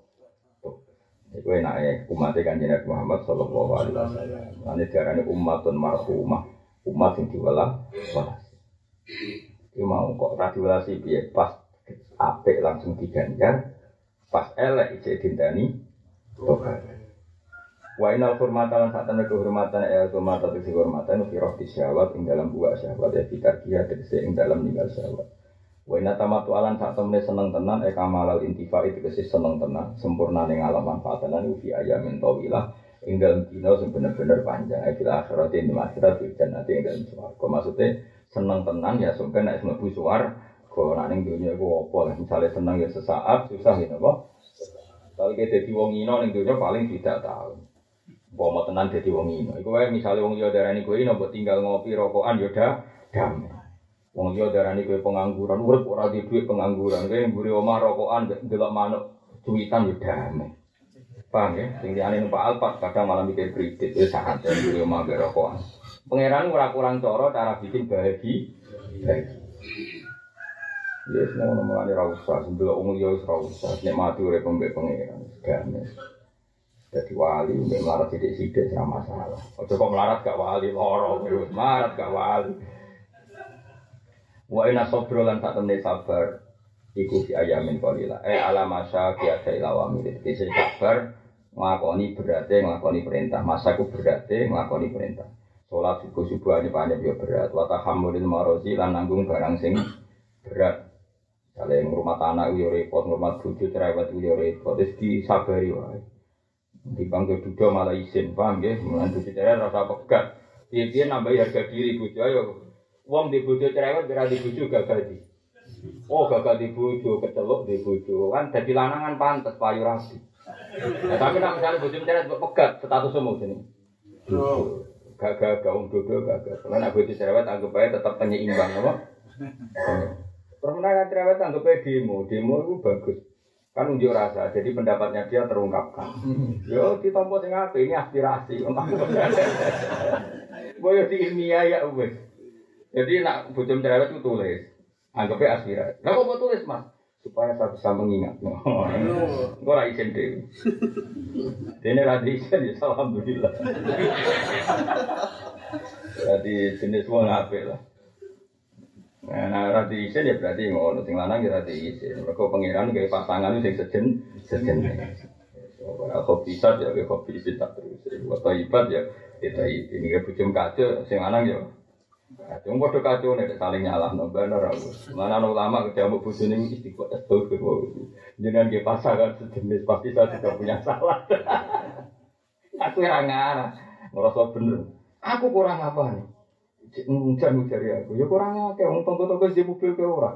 Itu enaknya umat kan Nabi Muhammad Shallallahu Alaihi Wasallam. Ini darahnya umatun marhumah, umat yang diwala walas. Itu mau kok radiolasi biar pas apik langsung diganjar, pas elek ijek dintani. Wa inal hurmata lan saat kehormatan ya hurmata tegese kehormatan fi roh syahwat ing dalam buah syahwat ya fitar kia tegese ing dalam ninggal syahwat. Wa inna tamatu alan temene seneng tenan e kamalal intifa itu tegese seneng tenan sempurna ning alam manfaatan lan fi ayamin tawilah ing dalam dina sing bener-bener panjang e fil akhirat ing akhirat fil jannati ing dalam swarga. Maksudnya seneng tenan ya sampai nek mlebu suar kok nak ning dunya iku apa misale seneng ya sesaat susah ya apa. Kalau kita jadi wong ino ning paling tidak tahu. Bawa tenan jadi wong ino. Iku wae misale wong liya darani kowe ino tinggal ngopi rokokan yo ya damai. Wong liya darani kowe pengangguran, urip ora di duit pengangguran. Kowe mburi omah rokokan delok manuk cuwitan yo damai. Paham ya? Sing diane numpak Alphard kadang malah mikir kredit ya sangat ya mburi omah mbek rokokan. Pangeran ora kurang cara cara bikin bahagia. Bahagia. Ya semua nomor ini rausa, sebelum umur ya rausa, nikmati urip pembek pangeran, damai. Jadi wali, mbak melarat sidik-sidik sama masalah. Ojo kok melarat gak wali, lorong, melarat gak wali. Wa ina sobro lan tak temne sabar iku fi ayamin qalila. Eh ala masa ki ada ilawami. Jadi sabar nglakoni berarti nglakoni perintah. Masa ku berarti perintah. Salat subuh subuh ini banyak ya berat. Wa tahammulil marozi lan nanggung barang sing berat. Kalau yang rumah tanah uyo repot, rumah bojo cerewet uyo repot, terus disabari wae. Di bangku duda malah izin, paham ya? Mulai bojo cerewet rasa pegat. Dia nambah harga diri bojo ayo. Wong di cerewet kira di bojo gagal di. Oh gagal di bojo, kecelok di. Kan jadi lanangan pantas payu rapi. Nah, tapi nak misalnya bojo cerewet pegat status semua sini. Gagal gaung dodo gagal. Karena nak bojo cerewet anggap aja tetap penyeimbang apa? (laughs) Permenangan cerewet anggap aja demo, demo itu bagus kan unjuk rasa jadi pendapatnya dia terungkapkan. Hmm. yo di tombol sing apa? Ini aspirasi. (laughs) Boyo di ilmiah ya wes. Jadi nak bujum cerewet itu tulis. Anggapnya aspirasi. Lah kok tulis mas? Supaya saya bisa mengingat. (laughs) Gue rai izin deh ini radi izin ya alhamdulillah. (laughs) Jadi jenis semua ngapain lah Nah, nah rati isin ya berarti ngono sing lanang ya rati isin. Mergo pangeran gawe pasangan sing sejen sejen. Ora kopi sat ya kopi tak terus. Wa ibadah ya kita ini ke bujum kaca sing lanang ya. Kacau padha kacau nek saling nyalah bener aku. Mana ulama ketemu bojone istiqomah astagfirullah. Jenengan ge pasangan sejenis pasti saya juga punya salah. (laughs) Aku ora ngarah. Ngerasa bener. Aku kurang apa nih? Ngujar ya aku. Ya kurang akeh wong tonggo-tonggo di mobil ke ora.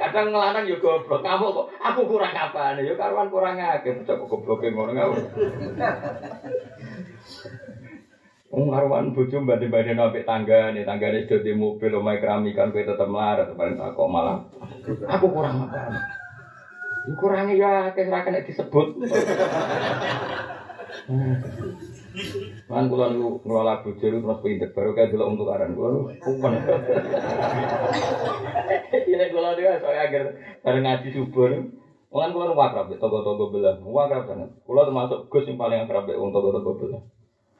Kadang ngelanang yo goblok. Kamu kok aku kurang apa? Yo karuan kurang akeh. Bocah kok gobloke ngono ngawur. Wong karuan bojo mbade-mbade nopik tangga nih, tangga nih di mobil, omai keramikan, kue tetep melarat, paling tak kok malah. Aku kurang apa? Ya kurang ya, kayak kena disebut. Kan kula niku ngelola bojo terus pinter baru kayak dulu untuk aran kula kupen. (laughs) Ini kula niku saya agar bareng ngaji subuh niku. Kan kula wakrab toko-toko belah, wakrab banget. Kula termasuk Gus yang paling akrab wong toko-toko belah.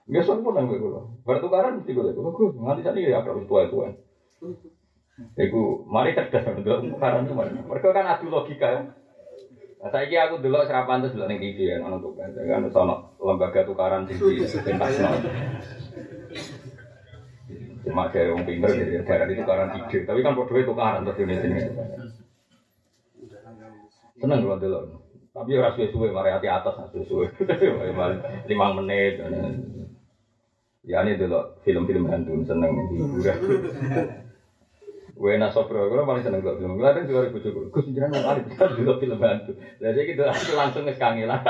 Biasa pun nang kula. Bertukaran mesti kula. Kula Gus nganti tadi ya akrab tua-tua. Iku mari cerdas untuk tukaran itu. Mereka kan adu logika ya. Nah, saya kira aku dulu serapan terus dulu nih TV ya, nonton tuh kan, kan sono lembaga tukaran tinggi, pentas Cuma dari orang pinter jadi daerah itu tukaran ide, tapi kan bodohnya tukaran terus ini sini. Seneng kalau dulu, tapi orang suwe-suwe, mari hati atas, suwe-suwe, lima menit. Ya ini dulu film-film hantu seneng hiburan. Wena Sobro, gue paling seneng gue film. Gue kan juga ribu cukup. Gue sendiri nggak ada bisa dulu film hantu. Jadi gitu aku langsung ke kangelan.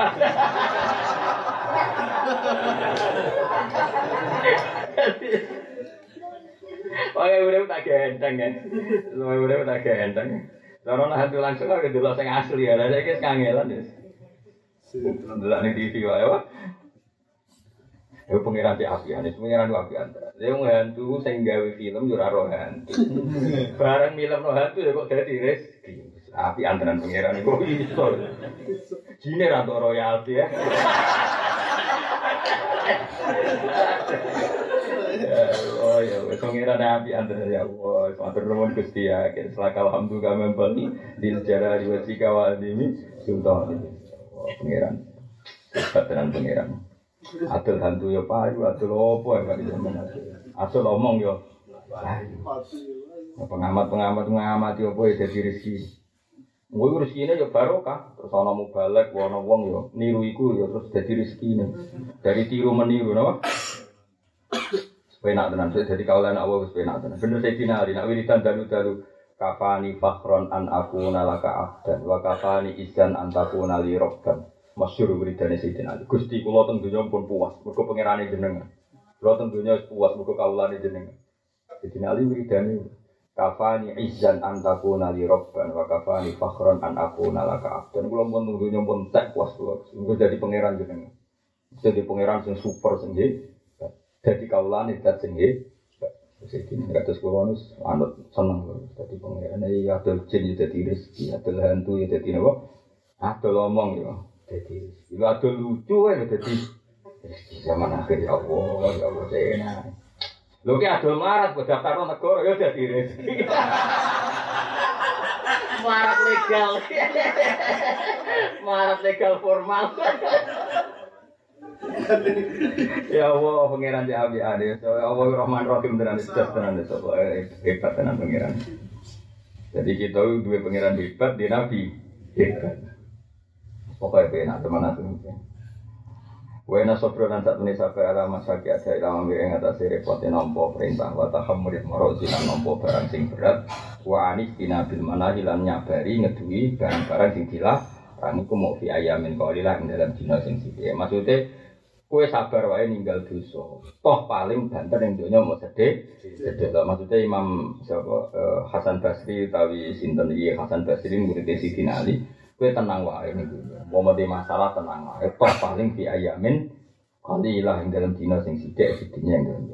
Oke, udah tak gendeng ya. Semua udah tak gendeng. Kalau hantu langsung aku dulu saya asli ya. Jadi kita kangelan ya. Dulu nih TV wae wah. Ya pengiran di api, ini pengiran di api antara. Dia hantu sing gawe film jura roh hantu. (laughs) Barang film roh hantu ya kok jadi rezeki. Api antaran pengiran itu iso. Jine ratu royalti ya. Oh ya, pengiran api antara ya Allah. Matur nuwun Gusti ya. Selaka alhamdulillah membeli di sejarah diwasi kawal ini. Sultan ini. Pengiran. Pengiran. Adil hantu ya payu, adil opo ya kali zaman. Adil omong ya. Pengamat-pengamat mengamati opo ya jadi rezeki. Mungkin rezeki ini ya barokah. Terus ana mubalek, ana wong ya niru iku ya terus jadi ini. Dari tiru meniru napa? Penak tenan, jadi kaulan Allah wis penak tenan. Bener saya dinali, nak wiridan dalu-dalu kafani fakhron an aku nalaka abdan wa kafani izan antaku nali robban masyhur wiridane Sayyidina Ali. Gusti kula teng donya pun puas, mergo pangerane jenengan. Kula teng donya puas mergo kawulane jenengan. Sayyidina Ali wiridane kafani izzan an takuna li rabban wa kafani fakhran an akuna laka abdan. Kula pun teng pun tek puas kula. Mergo dadi pangeran jenengan. Jadi pangeran sing super sing. Dadi kawulane dat sing. Jadi nggak terus kulo nus anut seneng loh. Jadi pangeran ini adol jin ya jadi rezeki, adol hantu ya jadi apa? Adol omong ya. Jadi, itu ada lucu kan, jadi zaman akhir ya Allah, ya Allah, saya Lu ki adol marat buat daftar negara ya jadi rezeki. (laughs) marat legal. (laughs) marat legal formal. (laughs) ya Allah, pangeran di Abi Ade. So, Allah Rahman Rahim tenan jelas tenan so, hebat tenan pangeran. Jadi kita dua pangeran hebat di Nabi hebat. Pokoknya penak teman aku mungkin. Wena sobro dan satu nih sabar ala masaki ada ilmu yang atas nompo perintah wa tahammul marozi lan nompo barang sing berat wa anis bina bil mana hilang nyabari ngedui barang-barang sing dilah Rani ku mau ayamin kaulilah dalam dina sing sithik. Maksudnya kue sabar wae ninggal dosa. Toh paling banter yang dunia mau sedih. Sedih lah. Maksudnya Imam siapa Hasan Basri tawi sinten iki Hasan Basri murid Sidin Ali. Kue tenang wae nih Mau mati masalah tenang wae. Toh paling di ayamin kali ilah yang dalam dina sing sidik sidiknya yang dalam